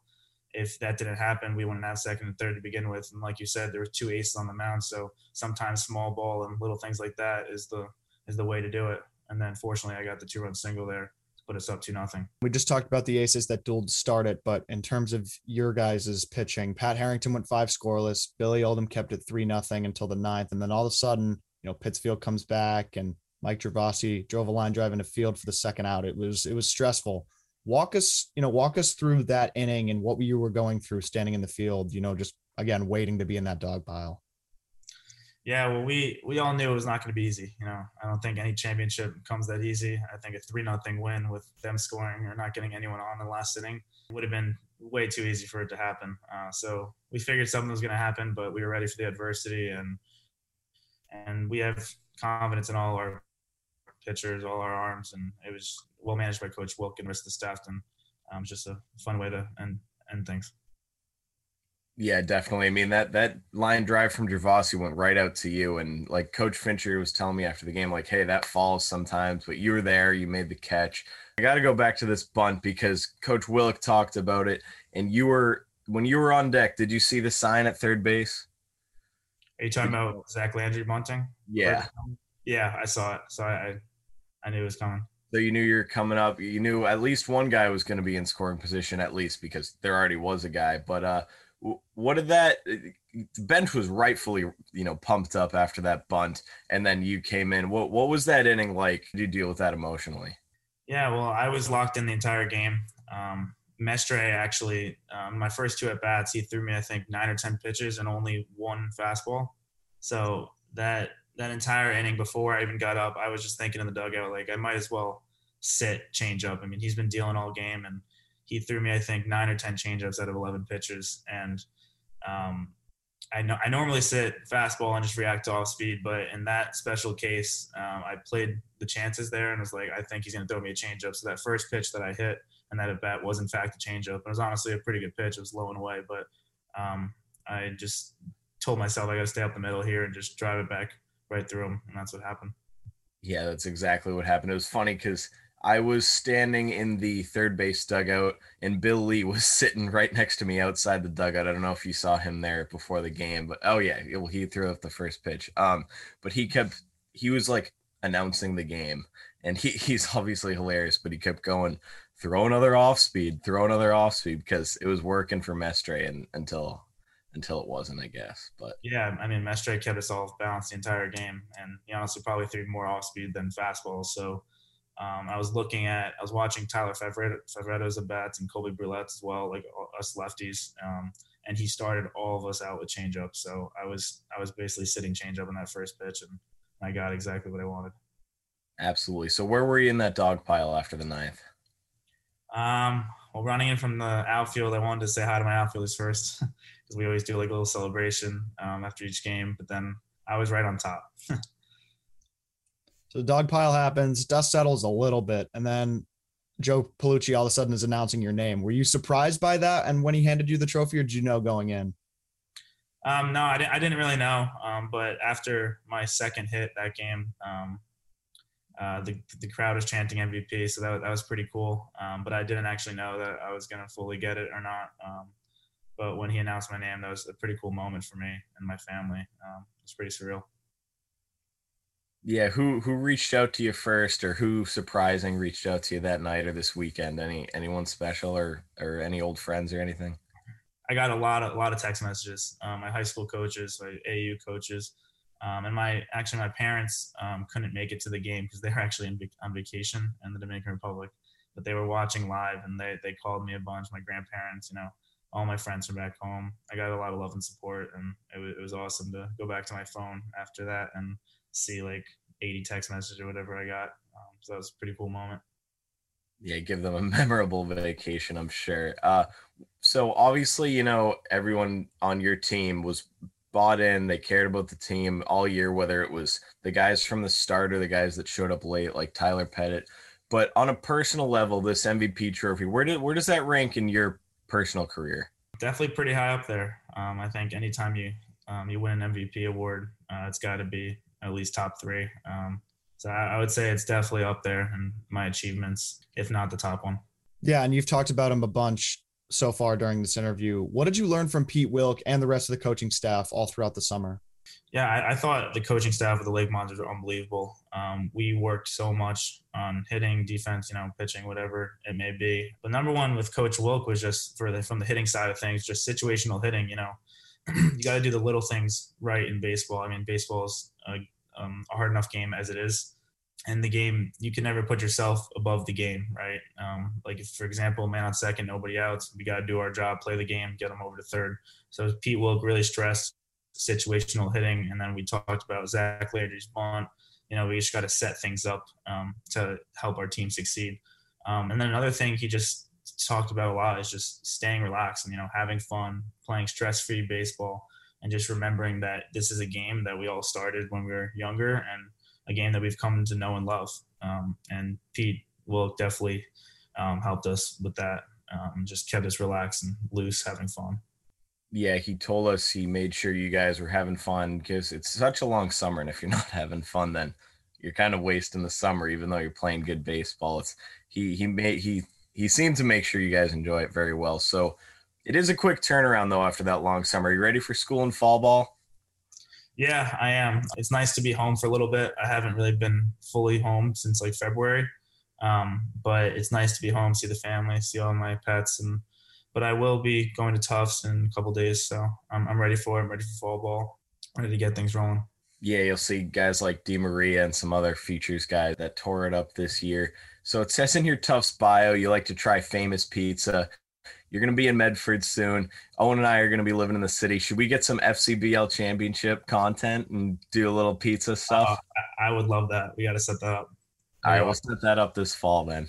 if that didn't happen, we wouldn't have second and third to begin with. And like you said, there were two aces on the mound, so sometimes small ball and little things like that is the is the way to do it. And then fortunately, I got the two run single there to put us up two nothing. We just talked about the aces that dueled to start it, but in terms of your guys' pitching, Pat Harrington went five scoreless. Billy Oldham kept it three nothing until the ninth, and then all of a sudden, you know, Pittsfield comes back and Mike Gervasi drove a line drive in the field for the second out. It was it was stressful. Walk us, you know, walk us through that inning and what you were going through standing in the field, you know, just again waiting to be in that dog pile. Yeah, well, we we all knew it was not going to be easy. You know, I don't think any championship comes that easy. I think a three nothing win with them scoring or not getting anyone on the last inning would have been way too easy for it to happen. Uh, so we figured something was going to happen, but we were ready for the adversity and and we have confidence in all our pitchers, all our arms, and it was well managed by Coach Wilk and the rest of the staff. And um, just a fun way to end end things. Yeah, definitely. I mean that that line drive from Gervasi went right out to you, and like Coach Fincher was telling me after the game, like, "Hey, that falls sometimes, but you were there, you made the catch." I got to go back to this bunt because Coach Wilk talked about it, and you were when you were on deck. Did you see the sign at third base? Are you talking about Zach Landry bunting? Yeah, yeah, I saw it, so I I knew it was coming. So you knew you were coming up. You knew at least one guy was going to be in scoring position, at least because there already was a guy. But uh, what did that the bench was rightfully you know pumped up after that bunt, and then you came in. What what was that inning like? Did you deal with that emotionally? Yeah, well, I was locked in the entire game. Um, Mestre actually, um, my first two at bats, he threw me I think nine or ten pitches and only one fastball. So that that entire inning before I even got up, I was just thinking in the dugout like I might as well sit change up. I mean, he's been dealing all game and he threw me, I think, nine or 10 changeups out of 11 pitches. And um, I know I normally sit fastball and just react to off speed, but in that special case, um, I played the chances there and was like, I think he's going to throw me a changeup. So that first pitch that I hit and that at bat was in fact a changeup. It was honestly a pretty good pitch. It was low and away, but um, I just told myself I got to stay up the middle here and just drive it back right through him, and that's what happened. Yeah, that's exactly what happened. It was funny because I was standing in the third base dugout, and Bill Lee was sitting right next to me outside the dugout. I don't know if you saw him there before the game, but oh yeah, well, he threw up the first pitch. Um, but he kept he was like announcing the game, and he he's obviously hilarious, but he kept going, throw another off speed, throw another off speed because it was working for Mestre and until until it wasn't, I guess. But yeah, I mean Mestre kept us all balanced the entire game, and he honestly probably threw more off speed than fastballs. So um, I was looking at, I was watching Tyler Favretto's at bats and Colby Brouillette's as well, like us lefties. Um, and he started all of us out with changeup. So I was, I was basically sitting changeup in that first pitch, and I got exactly what I wanted. Absolutely. So where were you in that dog pile after the ninth? Um, well, running in from the outfield, I wanted to say hi to my outfielders first because we always do like a little celebration um, after each game. But then I was right on top. So the dog pile happens, dust settles a little bit, and then Joe Palucci all of a sudden is announcing your name. Were you surprised by that? And when he handed you the trophy, or did you know going in? Um, no, I didn't, I didn't really know. Um, but after my second hit that game, um, uh, the, the crowd was chanting MVP. So that, that was pretty cool. Um, but I didn't actually know that I was going to fully get it or not. But when he announced my name, that was a pretty cool moment for me and my family. Um, it's pretty surreal. Yeah, who who reached out to you first, or who surprising reached out to you that night or this weekend? Any anyone special, or or any old friends or anything? I got a lot of a lot of text messages. Um, my high school coaches, my AU coaches, um, and my actually my parents um, couldn't make it to the game because they were actually in, on vacation in the Dominican Republic, but they were watching live and they they called me a bunch. My grandparents, you know, all my friends from back home. I got a lot of love and support, and it was, it was awesome to go back to my phone after that and see like 80 text messages or whatever I got. Um, so that was a pretty cool moment. Yeah, give them a memorable vacation, I'm sure. Uh, so obviously, you know, everyone on your team was bought in. They cared about the team all year, whether it was the guys from the start or the guys that showed up late, like Tyler Pettit. But on a personal level, this MVP trophy, where did where does that rank in your personal career? Definitely pretty high up there. Um, I think anytime you um, you win an MVP award, uh, it's got to be at least top three. Um, so I, I would say it's definitely up there in my achievements, if not the top one. Yeah, and you've talked about him a bunch so far during this interview. What did you learn from Pete Wilk and the rest of the coaching staff all throughout the summer? Yeah, I, I thought the coaching staff of the Lake Monsters were unbelievable. Um, we worked so much on hitting, defense, you know, pitching, whatever it may be. But number one with Coach Wilk was just for the from the hitting side of things, just situational hitting. You know, you got to do the little things right in baseball. I mean, baseball is a, um, a, hard enough game as it is. And the game, you can never put yourself above the game, right? Um, like, if, for example, man on second, nobody outs, we got to do our job, play the game, get them over to third. So Pete Wilk really stressed situational hitting. And then we talked about Zach Landry's bunt. You know, we just got to set things up um, to help our team succeed. Um, and then another thing he just talked about a lot is just staying relaxed and you know having fun, playing stress-free baseball, and just remembering that this is a game that we all started when we were younger, and a game that we've come to know and love. Um, and Pete Wilk definitely um, helped us with that. Um, just kept us relaxed and loose, having fun. Yeah, he told us he made sure you guys were having fun because it's such a long summer, and if you're not having fun, then you're kind of wasting the summer, even though you're playing good baseball. It's he he made he he seemed to make sure you guys enjoy it very well. So it is a quick turnaround though after that long summer. Are you ready for school and fall ball? Yeah, I am. It's nice to be home for a little bit. I haven't really been fully home since like February. Um, but it's nice to be home, see the family, see all my pets, and but I will be going to Tufts in a couple days, so I'm, I'm ready for it. I'm ready for fall ball, ready to get things rolling. Yeah, you'll see guys like Di Maria and some other Futures guys that tore it up this year. So it says in your Tufts bio you like to try famous pizza. You're going to be in Medford soon. Owen and I are going to be living in the city. Should we get some FCBL championship content and do a little pizza stuff? Uh, I would love that. We got to set that up. All right, we'll set that up this fall then.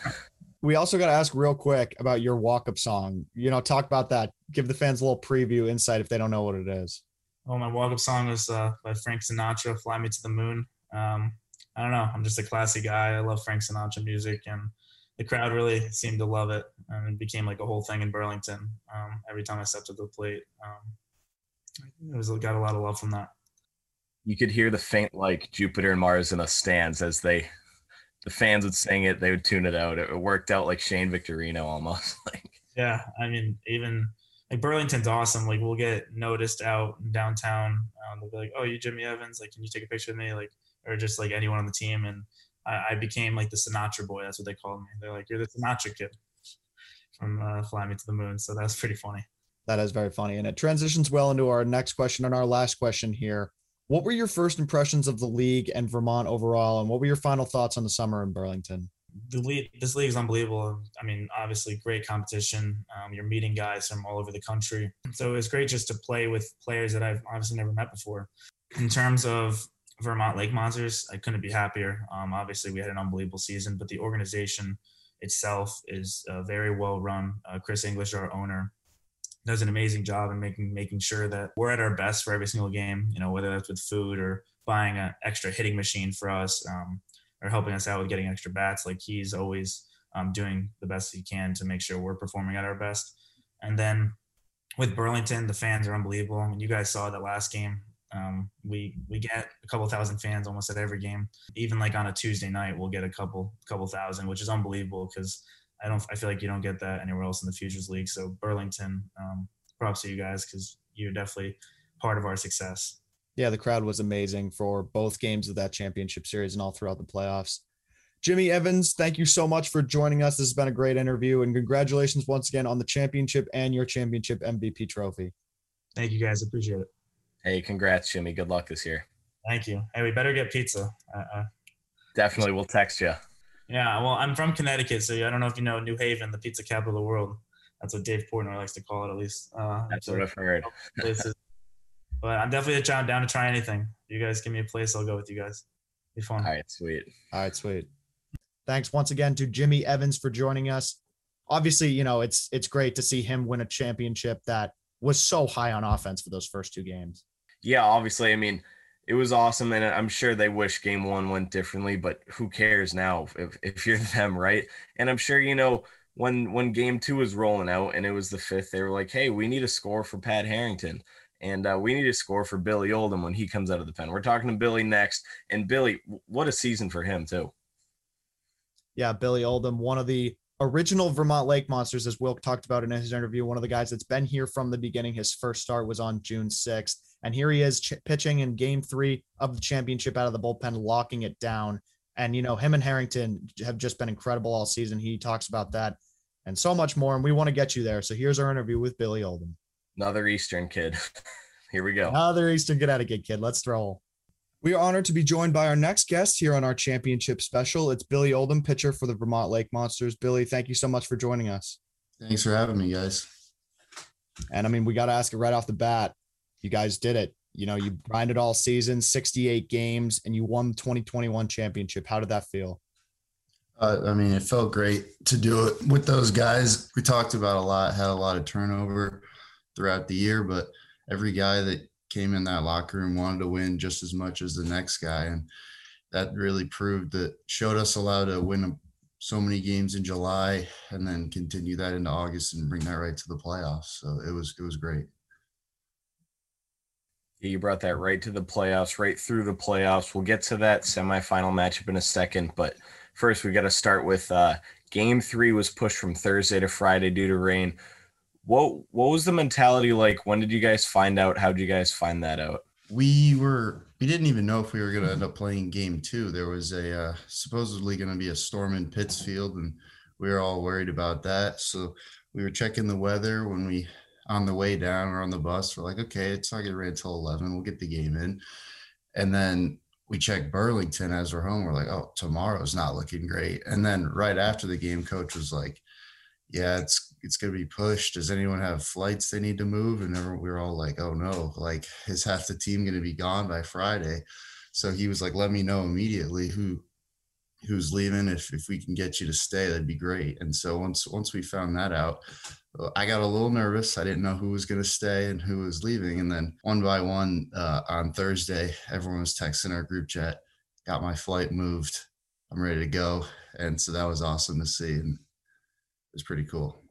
We also got to ask real quick about your walk up song. You know, talk about that. Give the fans a little preview, insight if they don't know what it is. Well, my walk up song is uh, by Frank Sinatra, Fly Me to the Moon. Um, I don't know. I'm just a classy guy. I love Frank Sinatra music, and the crowd really seemed to love it. And it became like a whole thing in Burlington. Um, every time I stepped to the plate, um, it was got a lot of love from that. You could hear the faint like Jupiter and Mars in the stands as they the fans would sing it, they would tune it out. It worked out like Shane Victorino almost. like yeah, I mean, even like Burlington's awesome. Like we'll get noticed out in downtown. Um, they'll be like, "Oh, you Jimmy Evans? Like, can you take a picture of me?" Like, or just like anyone on the team. And I, I became like the Sinatra boy. That's what they called me. They're like, "You're the Sinatra kid from uh, Fly Me to the Moon." So that's pretty funny. That is very funny, and it transitions well into our next question and our last question here. What were your first impressions of the league and Vermont overall, and what were your final thoughts on the summer in Burlington? The league, this league is unbelievable. I mean, obviously, great competition. Um, you're meeting guys from all over the country, so it was great just to play with players that I've obviously never met before. In terms of Vermont Lake Monsters, I couldn't be happier. Um, obviously, we had an unbelievable season, but the organization itself is uh, very well run. Uh, Chris English, our owner, does an amazing job in making making sure that we're at our best for every single game. You know, whether that's with food or buying an extra hitting machine for us, um, or helping us out with getting extra bats. Like he's always um, doing the best he can to make sure we're performing at our best. And then with Burlington, the fans are unbelievable. I mean, you guys saw that last game. Um, we we get a couple thousand fans almost at every game. Even like on a Tuesday night, we'll get a couple couple thousand, which is unbelievable because I don't. I feel like you don't get that anywhere else in the Futures League. So Burlington, um, props to you guys because you're definitely part of our success. Yeah, the crowd was amazing for both games of that championship series and all throughout the playoffs. Jimmy Evans, thank you so much for joining us. This has been a great interview, and congratulations once again on the championship and your championship MVP trophy. Thank you, guys. Appreciate it. Hey, congrats, Jimmy. Good luck this year. Thank you. Hey, we better get pizza. Uh, uh, Definitely, we'll text you. Yeah, well, I'm from Connecticut, so I don't know if you know New Haven, the pizza capital of the world. That's what Dave Portnoy likes to call it, at least. Uh, That's what I've heard. Places. but I'm definitely down, down to try anything. If you guys give me a place, I'll go with you guys. Be fun. All right, sweet. All right, sweet. Thanks once again to Jimmy Evans for joining us. Obviously, you know it's it's great to see him win a championship that was so high on offense for those first two games. Yeah, obviously, I mean it was awesome and i'm sure they wish game one went differently but who cares now if, if you're them right? And i'm sure you know when when game two was rolling out and it was the fifth they were like hey we need a score for pat harrington and uh, we need a score for billy oldham when he comes out of the pen. We're talking to billy next and billy what a season for him too. Yeah billy oldham one of the original vermont lake monsters as wilk talked about in his interview. One of the guys that's been here from the beginning. His first start was on june 6th and here he is ch- pitching in game three of the championship out of the bullpen, locking it down. And, you know, him and Harrington have just been incredible all season. He talks about that and so much more. And we want to get you there. So here's our interview with Billy Oldham. Another Eastern kid. here we go. Another Eastern Connecticut kid. Let's throw. We are honored to be joined by our next guest here on our championship special. It's Billy Oldham, pitcher for the Vermont Lake Monsters. Billy, thank you so much for joining us. Thanks for having me, guys. And I mean, we got to ask it right off the bat you guys did it. You know, you grinded all season, 68 games, and you won the 2021 championship. How did that feel? Uh, I mean, it felt great to do it with those guys. We talked about a lot, had a lot of turnover throughout the year, but every guy that came in that locker room wanted to win just as much as the next guy. And, that really proved that showed us allowed to win so many games in July and then continue that into August and bring that right to the playoffs. So it was it was great. You brought that right to the playoffs, right through the playoffs. We'll get to that semifinal matchup in a second, but first we got to start with uh, game three was pushed from Thursday to Friday due to rain. What what was the mentality like? When did you guys find out? How did you guys find that out? We were we didn't even know if we were going to end up playing game two. There was a uh, supposedly going to be a storm in Pittsfield, and we were all worried about that. So we were checking the weather when we on the way down or on the bus. We're like, okay, it's not to rain until eleven. We'll get the game in, and then we check Burlington as we're home. We're like, oh, tomorrow's not looking great. And then right after the game, coach was like, yeah, it's it's gonna be pushed. Does anyone have flights they need to move? And we were all like, oh no, like is half the team gonna be gone by Friday? So he was like, let me know immediately who who's leaving. If if we can get you to stay, that'd be great. And so once once we found that out, uh, I got a little nervous. I didn't know who was gonna stay and who was leaving. And then one by one uh, on Thursday, everyone was texting our group chat, got my flight moved. I'm ready to go. And so that was awesome to see. And it was pretty cool.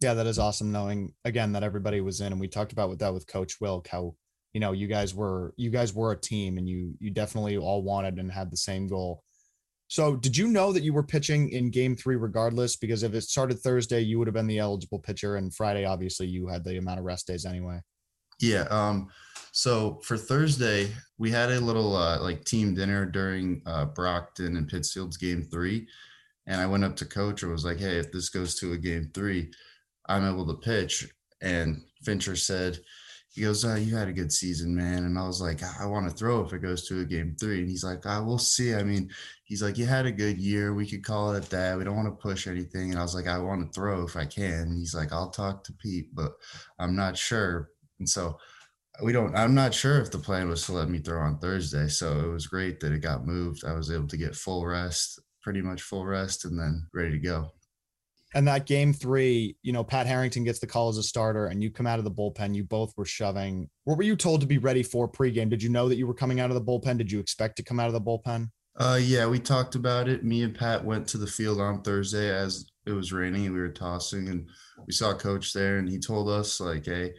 Yeah, that is awesome knowing again that everybody was in and we talked about with that with Coach Wilk, how you know you guys were you guys were a team and you you definitely all wanted and had the same goal. So did you know that you were pitching in game three regardless? Because if it started Thursday, you would have been the eligible pitcher, and Friday, obviously, you had the amount of rest days anyway. Yeah. Um, so for Thursday, we had a little uh, like team dinner during uh, Brockton and Pittsfield's game three. And I went up to coach and was like, hey, if this goes to a game three, I'm able to pitch. And Fincher said, he goes, uh, you had a good season, man. And I was like, I want to throw if it goes to a game three. And he's like, I will see. I mean, he's like, you had a good year. We could call it that. We don't want to push anything. And I was like, I want to throw if I can. And he's like, I'll talk to Pete, but I'm not sure. And so we don't, I'm not sure if the plan was to let me throw on Thursday. So it was great that it got moved. I was able to get full rest pretty much full rest and then ready to go. And that game three, you know, Pat Harrington gets the call as a starter and you come out of the bullpen. You both were shoving. What were you told to be ready for pregame? Did you know that you were coming out of the bullpen? Did you expect to come out of the bullpen? Uh, yeah, we talked about it. Me and Pat went to the field on Thursday as it was raining we were tossing, and we saw Coach there, and he told us like, "Hey,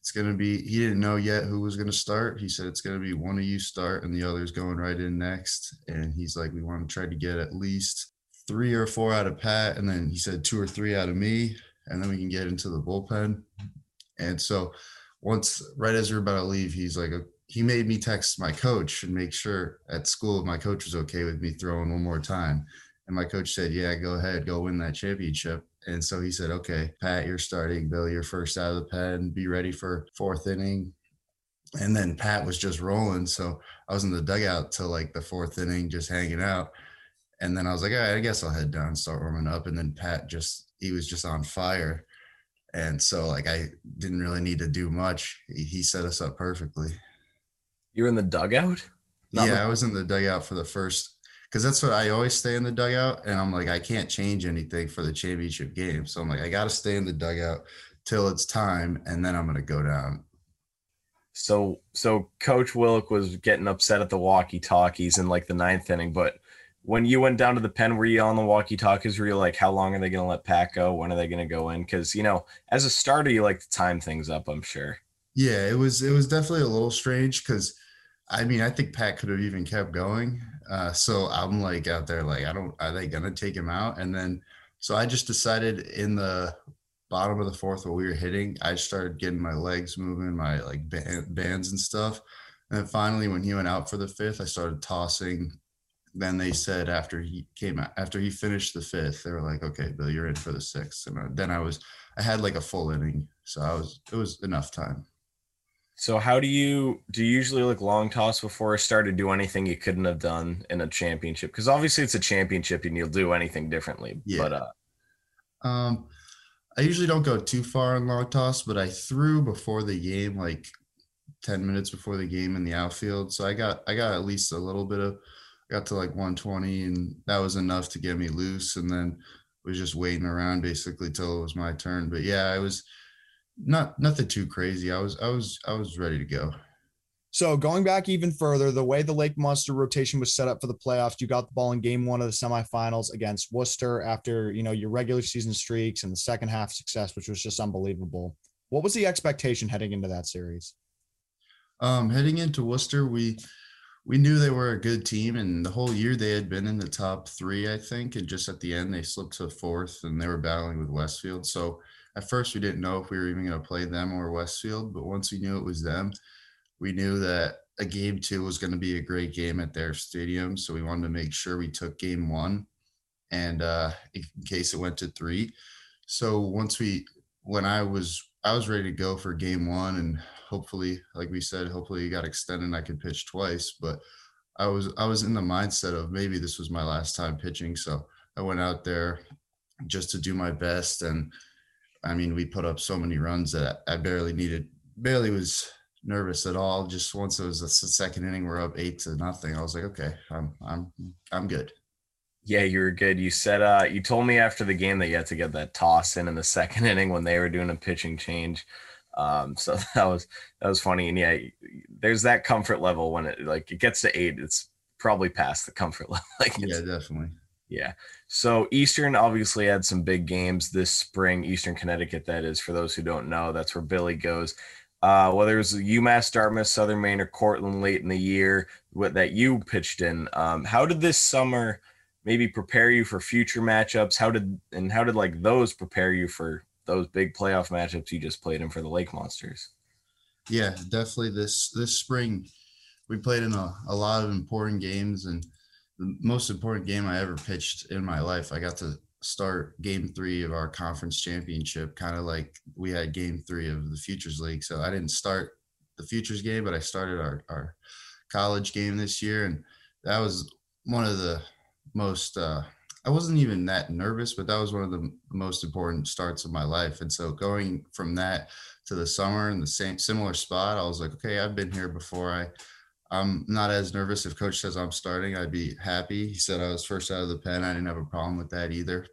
it's to be he didn't know yet who was to start he said it's to be one of you start and the other's going right in next and he's like we want to try to get at least three or four out of pat and then he said two or three out of me and then we can get into the bullpen and so once right as we are about to leave he's like he made me text my coach and make sure at school my coach was okay with me throwing one more time and my coach said yeah go ahead go win that championship and so he said, okay, Pat, you're starting. Bill, you're first out of the pen. Be ready for fourth inning. And then Pat was just rolling. So I was in the dugout till like the fourth inning, just hanging out. And then I was like, all right, I guess I'll head down and start warming up. And then Pat just, he was just on fire. And so like I didn't really need to do much. He, he set us up perfectly. You were in the dugout? Not yeah, the- I was in the dugout for the first because that's what I always stay in the dugout, and I'm like, I can't change anything for the championship game, so I'm like, I got to stay in the dugout till it's time, and then I'm gonna go down. So, so Coach Wilk was getting upset at the walkie-talkies in like the ninth inning, but when you went down to the pen, were you on the walkie-talkies? Were you like, how long are they going to let Pat go? When are they going to go in? Because you know, as a starter, you like to time things up. I'm sure. Yeah, it was it was definitely a little strange because, I mean, I think Pat could have even kept going. Uh, so I'm like out there, like, I don't, are they going to take him out? And then, so I just decided in the bottom of the fourth while we were hitting, I started getting my legs moving, my like band, bands and stuff. And then finally, when he went out for the fifth, I started tossing. Then they said after he came out, after he finished the fifth, they were like, okay, Bill, you're in for the sixth. And then I was, I had like a full inning. So I was, it was enough time. So how do you do you usually look long toss before a start to do anything you couldn't have done in a championship? Because obviously it's a championship and you'll do anything differently. Yeah. But uh um I usually don't go too far on long toss, but I threw before the game, like 10 minutes before the game in the outfield. So I got I got at least a little bit of got to like 120 and that was enough to get me loose and then was just waiting around basically till it was my turn. But yeah, I was not nothing too crazy. I was I was I was ready to go. So going back even further, the way the Lake Monster rotation was set up for the playoffs, you got the ball in game one of the semifinals against Worcester after you know your regular season streaks and the second half success, which was just unbelievable. What was the expectation heading into that series? Um, heading into Worcester, we we knew they were a good team, and the whole year they had been in the top three, I think, and just at the end they slipped to fourth, and they were battling with Westfield. So at first we didn't know if we were even going to play them or Westfield, but once we knew it was them, we knew that a game two was going to be a great game at their stadium. So we wanted to make sure we took game one and uh, in case it went to three. So once we, when I was, I was ready to go for game one and hopefully, like we said, hopefully he got extended and I could pitch twice, but I was, I was in the mindset of maybe this was my last time pitching. So I went out there just to do my best. And I mean, we put up so many runs that I barely needed, barely was nervous at all. Just once it was the second inning, we're up eight to nothing. I was like, okay, I'm I'm I'm good. Yeah, you were good. You said uh you told me after the game that you had to get that toss in in the second inning when they were doing a pitching change. Um, so that was that was funny. And yeah, there's that comfort level when it like it gets to eight, it's probably past the comfort level. like yeah, definitely. Yeah. So Eastern obviously had some big games this spring. Eastern Connecticut, that is, for those who don't know, that's where Billy goes uh, whether it was UMass, Dartmouth, Southern Maine, or Cortland late in the year what, that you pitched in. Um, how did this summer maybe prepare you for future matchups? How did and how did like those prepare you for those big playoff matchups you just played in for the Lake Monsters? Yeah, definitely. This this spring, we played in a, a lot of important games, and the most important game I ever pitched in my life. I got to start game three of our conference championship, kind of like we had game three of the Futures League. So I didn't start the Futures game, but I started our, our college game this year. And that was one of the most, uh, I wasn't even that nervous, but that was one of the most important starts of my life. And so going from that to the summer in the same similar spot, I was like, okay, I've been here before. I I'm not as nervous. If coach says I'm starting, I'd be happy. He said I was first out of the pen. I didn't have a problem with that either.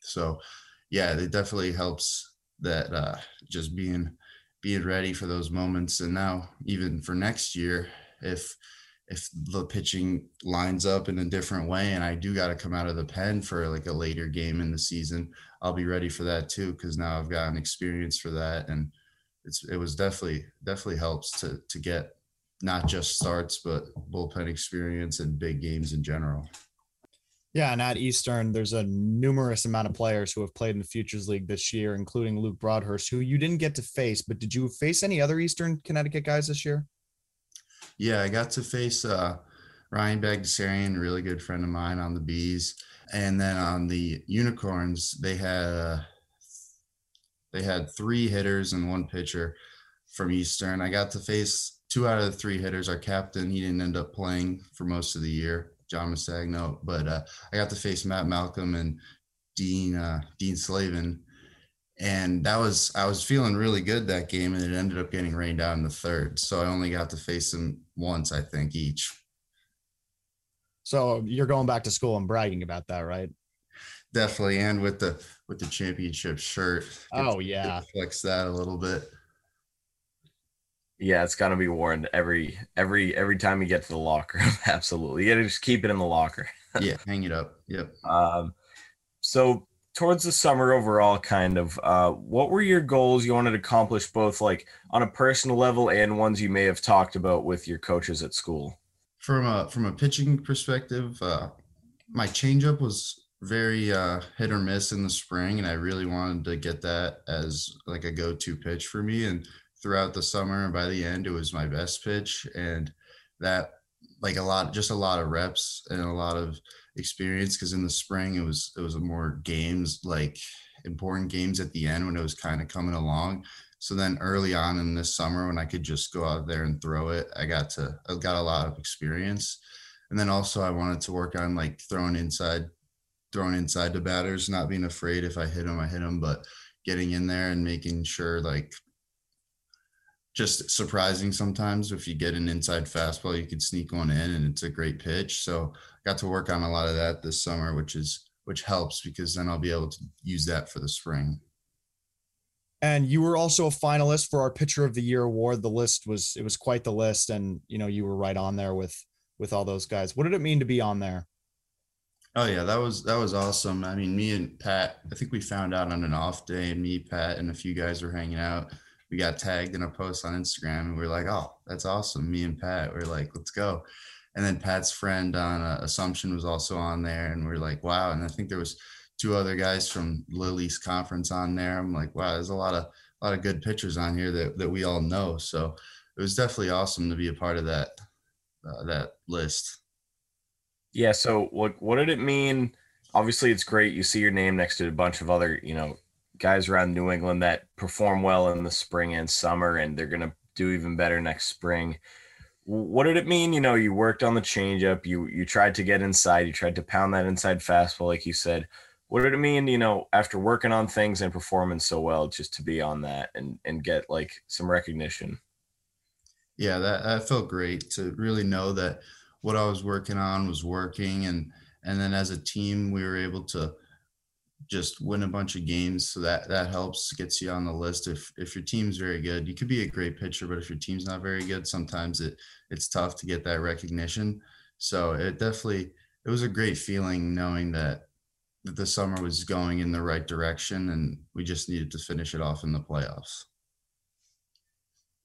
So, yeah, it definitely helps that uh, just being being ready for those moments. And now, even for next year, if if the pitching lines up in a different way and I do got to come out of the pen for like a later game in the season, I'll be ready for that too because now I've got an experience for that and it's it was definitely definitely helps to to get not just starts, but bullpen experience and big games in general. Yeah, and at Eastern, there's a numerous amount of players who have played in the Futures League this year, including Luke Broadhurst, who you didn't get to face. But did you face any other Eastern Connecticut guys this year? Yeah, I got to face uh, Ryan Bagdasarian, really good friend of mine on the Bees, and then on the Unicorns, they had uh, they had three hitters and one pitcher from Eastern. I got to face two out of the three hitters. Our captain, he didn't end up playing for most of the year, John Masagno, but uh, I got to face Matt Malcolm and Dean uh, Dean Slavin, and that was I was feeling really good that game, and it ended up getting rained out in the third, so I only got to face them once, I think, each. So you're going back to school and bragging about that, right? Definitely, and with the with the championship shirt. Oh yeah, flex that a little bit. Yeah, it's gonna be worn every every every time you get to the locker. Absolutely, you gotta just keep it in the locker. yeah, hang it up. Yep. Um, so towards the summer overall, kind of, uh, what were your goals you wanted to accomplish, both like on a personal level and ones you may have talked about with your coaches at school? From a from a pitching perspective, uh, my changeup was very uh, hit or miss in the spring, and I really wanted to get that as like a go-to pitch for me. And throughout the summer and by the end it was my best pitch and that like a lot just a lot of reps and a lot of experience because in the spring it was it was more games like important games at the end when it was kind of coming along. So then early on in this summer when i could just go out there and throw it i got to i got a lot of experience. And then also i wanted to work on like throwing inside throwing inside the batters not being afraid. If i hit them i hit them but getting in there and making sure like just surprising sometimes. If you get an inside fastball, you can sneak one in and it's a great pitch. So I got to work on a lot of that this summer, which is which helps because then I'll be able to use that for the spring. And you were also a finalist for our Pitcher of the Year award. The list was it was quite the list, and you know you were right on there with with all those guys. What did it mean to be on there? Oh yeah, that was that was awesome. I mean, me and Pat, I think we found out on an off day, and me, Pat, and a few guys were hanging out. We got tagged in a post on Instagram, and we are like, "Oh, that's awesome!" Me and Pat, we are like, "Let's go." And then Pat's friend on uh, Assumption was also on there, and we are like, "Wow!" And I think there was two other guys from Little East conference on there. I'm like, "Wow, there's a lot of a lot of good pitchers on here that that we all know." So it was definitely awesome to be a part of that uh, that list. Yeah. So what what did it mean? Obviously, it's great. You see your name next to a bunch of other, you know, guys around New England that perform well in the spring and summer, and they're gonna do even better next spring. What did it mean? You know, you worked on the changeup. You you tried to get inside. You tried to pound that inside fastball, like you said. What did it mean? You know, after working on things and performing so well, just to be on that and and get like some recognition. Yeah, that that felt great to really know that what I was working on was working and and then as a team we were able to just win a bunch of games so that that helps gets you on the list if if your team's very good you could be a great pitcher but if your team's not very good sometimes it it's tough to get that recognition so it definitely it was a great feeling knowing that that the summer was going in the right direction and we just needed to finish it off in the playoffs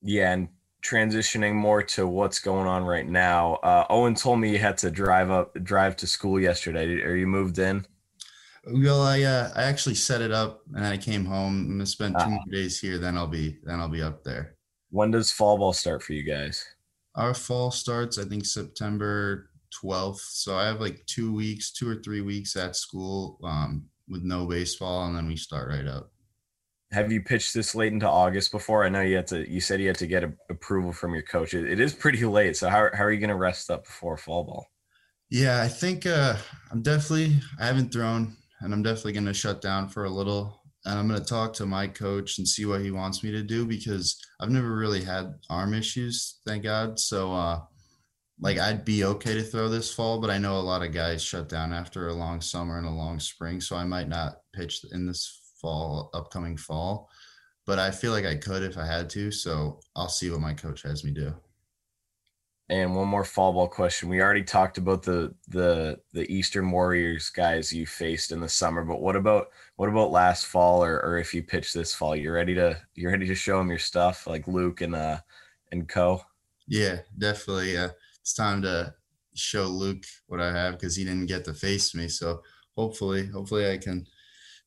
yeah and transitioning more to what's going on right now. Uh, Owen told me you had to drive up, drive to school yesterday. Are you moved in? Well, I uh, I actually set it up and I came home. I'm gonna spend 2 uh more days here. Then I'll be then I'll be up there. When does fall ball start for you guys? Our fall starts I think September 12th. So I have like two weeks, two or three weeks at school um, with no baseball, and then we start right up have you pitched this late into August before? I know you had to. You said you had to get a, approval from your coach. It, it is pretty late. So how how are you going to rest up before fall ball? Yeah, I think uh, I'm definitely. I haven't thrown, and I'm definitely going to shut down for a little. And I'm going to talk to my coach and see what he wants me to do because I've never really had arm issues, thank God. So, uh, like, I'd be okay to throw this fall, but I know a lot of guys shut down after a long summer and a long spring, so I might not pitch in this fall, upcoming fall. But I feel like I could if I had to. So I'll see what my coach has me do. And one more fall ball question. We already talked about the the the Eastern Warriors guys you faced in the summer, but what about what about last fall or or if you pitch this fall? you're ready to you're ready to show them your stuff like Luke and uh and Co. Yeah, definitely. Yeah, it's time to show Luke what I have because he didn't get to face me. So hopefully, hopefully I can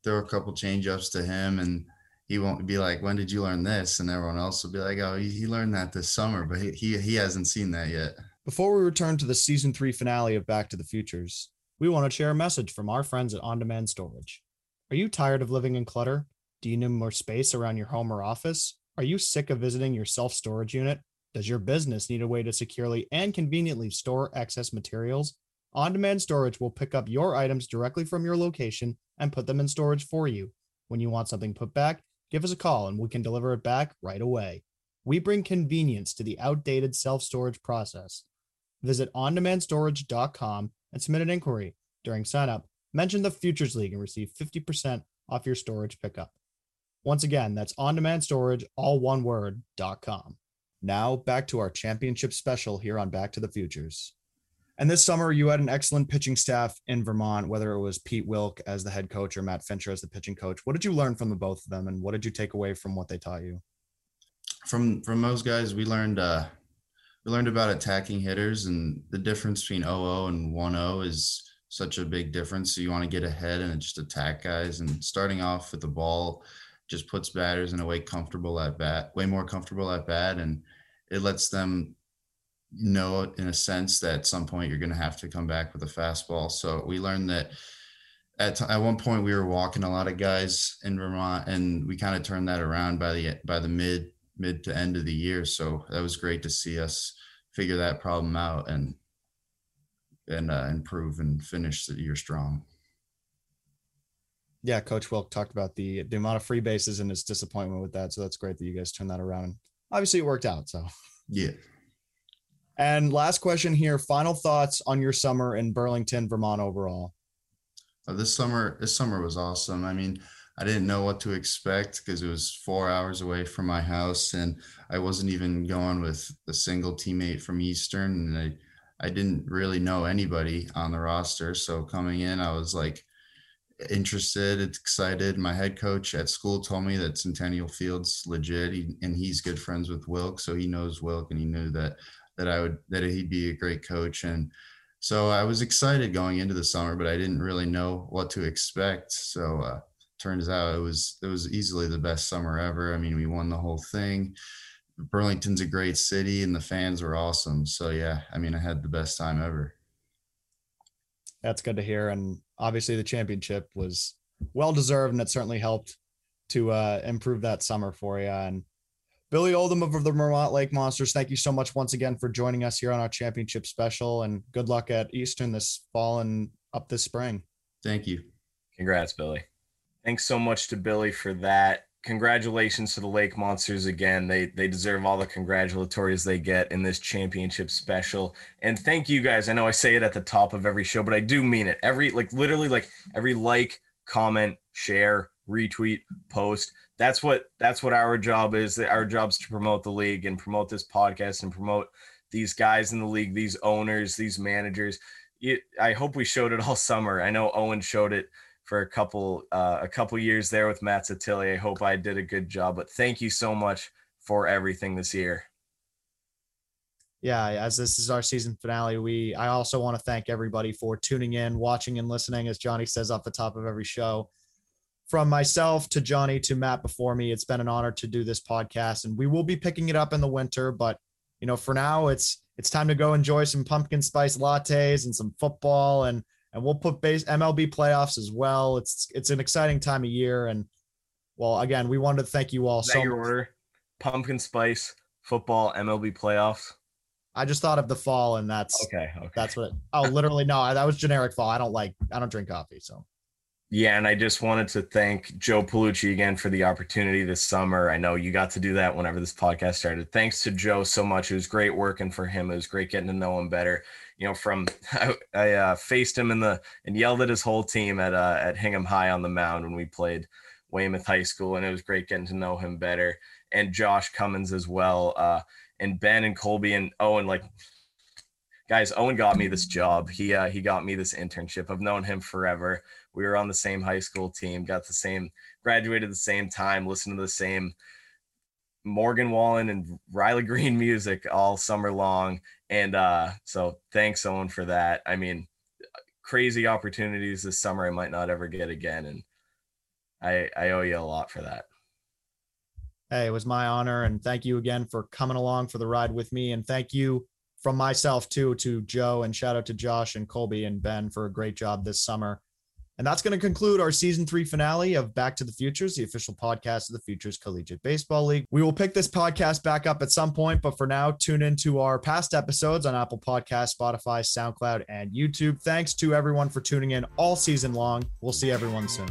throw a couple change ups to him and he won't be like, when did you learn this? And everyone else will be like, oh, he, learned that this summer, but he, he, hasn't seen that yet. Before we return to the season three finale of Back to the Futures, we want to share a message from our friends at On Demand Storage. Are you tired of living in clutter? Do you need more space around your home or office? Are you sick of visiting your self storage unit? Does your business need a way to securely and conveniently store excess materials? On demand storage will pick up your items directly from your location and put them in storage for you. When you want something put back, give us a call and we can deliver it back right away. We bring convenience to the outdated self storage process. Visit ondemandstorage.com and submit an inquiry. During signup, mention the Futures League and receive 50% off your storage pickup. Once again, that's on demand storage, all one word.com. Now back to our championship special here on Back to the Futures. And this summer, you had an excellent pitching staff in Vermont, whether it was Pete Wilk as the head coach or Matt Fincher as the pitching coach. What did you learn from the both of them, and what did you take away from what they taught you? From from those guys, we learned uh, we learned about attacking hitters and the difference between 0 and 1-0 is such a big difference. So you want to get ahead and just attack guys. And starting off with the ball just puts batters in a way comfortable at bat, way more comfortable at bat, and it lets them know in a sense that at some point you're going to have to come back with a fastball. So we learned that at, at one point we were walking a lot of guys in Vermont and we kind of turned that around by the by the mid mid to end of the year. So that was great to see us figure that problem out and and uh, improve and finish the year strong. Yeah, Coach Wilk talked about the the amount of free bases and his disappointment with that. So that's great that you guys turned that around. Obviously, it worked out. So yeah. And last question here: final thoughts on your summer in Burlington, Vermont overall. Uh, this summer, this summer was awesome. I mean, I didn't know what to expect because it was four hours away from my house, and I wasn't even going with a single teammate from Eastern, and I I didn't really know anybody on the roster. So coming in, I was like interested, excited. My head coach at school told me that Centennial Field's legit, he, and he's good friends with Wilk, so he knows Wilk, and he knew that that I would that he'd be a great coach. And so I was excited going into the summer, but I didn't really know what to expect. So uh, turns out it was it was easily the best summer ever. I mean, we won the whole thing. Burlington's a great city and the fans were awesome. So yeah, I mean, I had the best time ever. That's good to hear. And obviously the championship was well deserved and it certainly helped to uh, improve that summer for you. And Billy Oldham of the Vermont Lake Monsters, thank you so much once again for joining us here on our championship special and good luck at Eastern this fall and up this spring. Thank you. Congrats, Billy. Thanks so much to Billy for that congratulations to the Lake Monsters again. They they deserve all the congratulatories they get in this championship special. And thank you guys. I know I say it at the top of every show, but I do mean it. Every like literally like every like, comment, share, retweet, post. That's what that's what our job is. Our job's to promote the league and promote this podcast and promote these guys in the league, these owners, these managers. It, I hope we showed it all summer. I know Owen showed it for a couple uh, a couple years there with Matt Satilli. I hope I did a good job, but thank you so much for everything this year. Yeah, as this is our season finale, we I also want to thank everybody for tuning in, watching, and listening. As Johnny says off the top of every show, from myself to Johnny to Matt before me, it's been an honor to do this podcast, and we will be picking it up in the winter. But you know, for now, it's it's time to go enjoy some pumpkin spice lattes and some football and and we'll put base MLB playoffs as well. It's it's an exciting time of year, and well, again, we wanted to thank you all. Is so your much. order: pumpkin spice, football, MLB playoffs. I just thought of the fall, and that's okay. okay. That's what. It, oh, literally, no, that was generic fall. I don't like. I don't drink coffee, so. Yeah, and I just wanted to thank Joe Palucci again for the opportunity this summer. I know you got to do that whenever this podcast started. Thanks to Joe so much. It was great working for him. It was great getting to know him better you know, from I, I uh, faced him in the and yelled at his whole team at uh, at Hingham High on the mound when we played Weymouth High School, and it was great getting to know him better. And Josh Cummins as well, uh, and Ben and Colby and Owen. Like, guys, Owen got me this job. He uh, he got me this internship. I've known him forever. We were on the same high school team, got the same, graduated the same time, listened to the same Morgan Wallen and Riley Green music all summer long. And uh, so thanks, Owen, for that. I mean, crazy opportunities this summer I might not ever get again. And I, I owe you a lot for that. Hey, it was my honor. And thank you again for coming along for the ride with me. And thank you from myself too to Joe and shout out to Josh and Colby and Ben for a great job this summer. And that's going to conclude our season three finale of Back to the Futures, the official podcast of the Futures Collegiate Baseball League. We will pick this podcast back up at some point, but for now, tune into our past episodes on Apple Podcast, Spotify, SoundCloud, and YouTube. Thanks to everyone for tuning in all season long. We'll see everyone soon.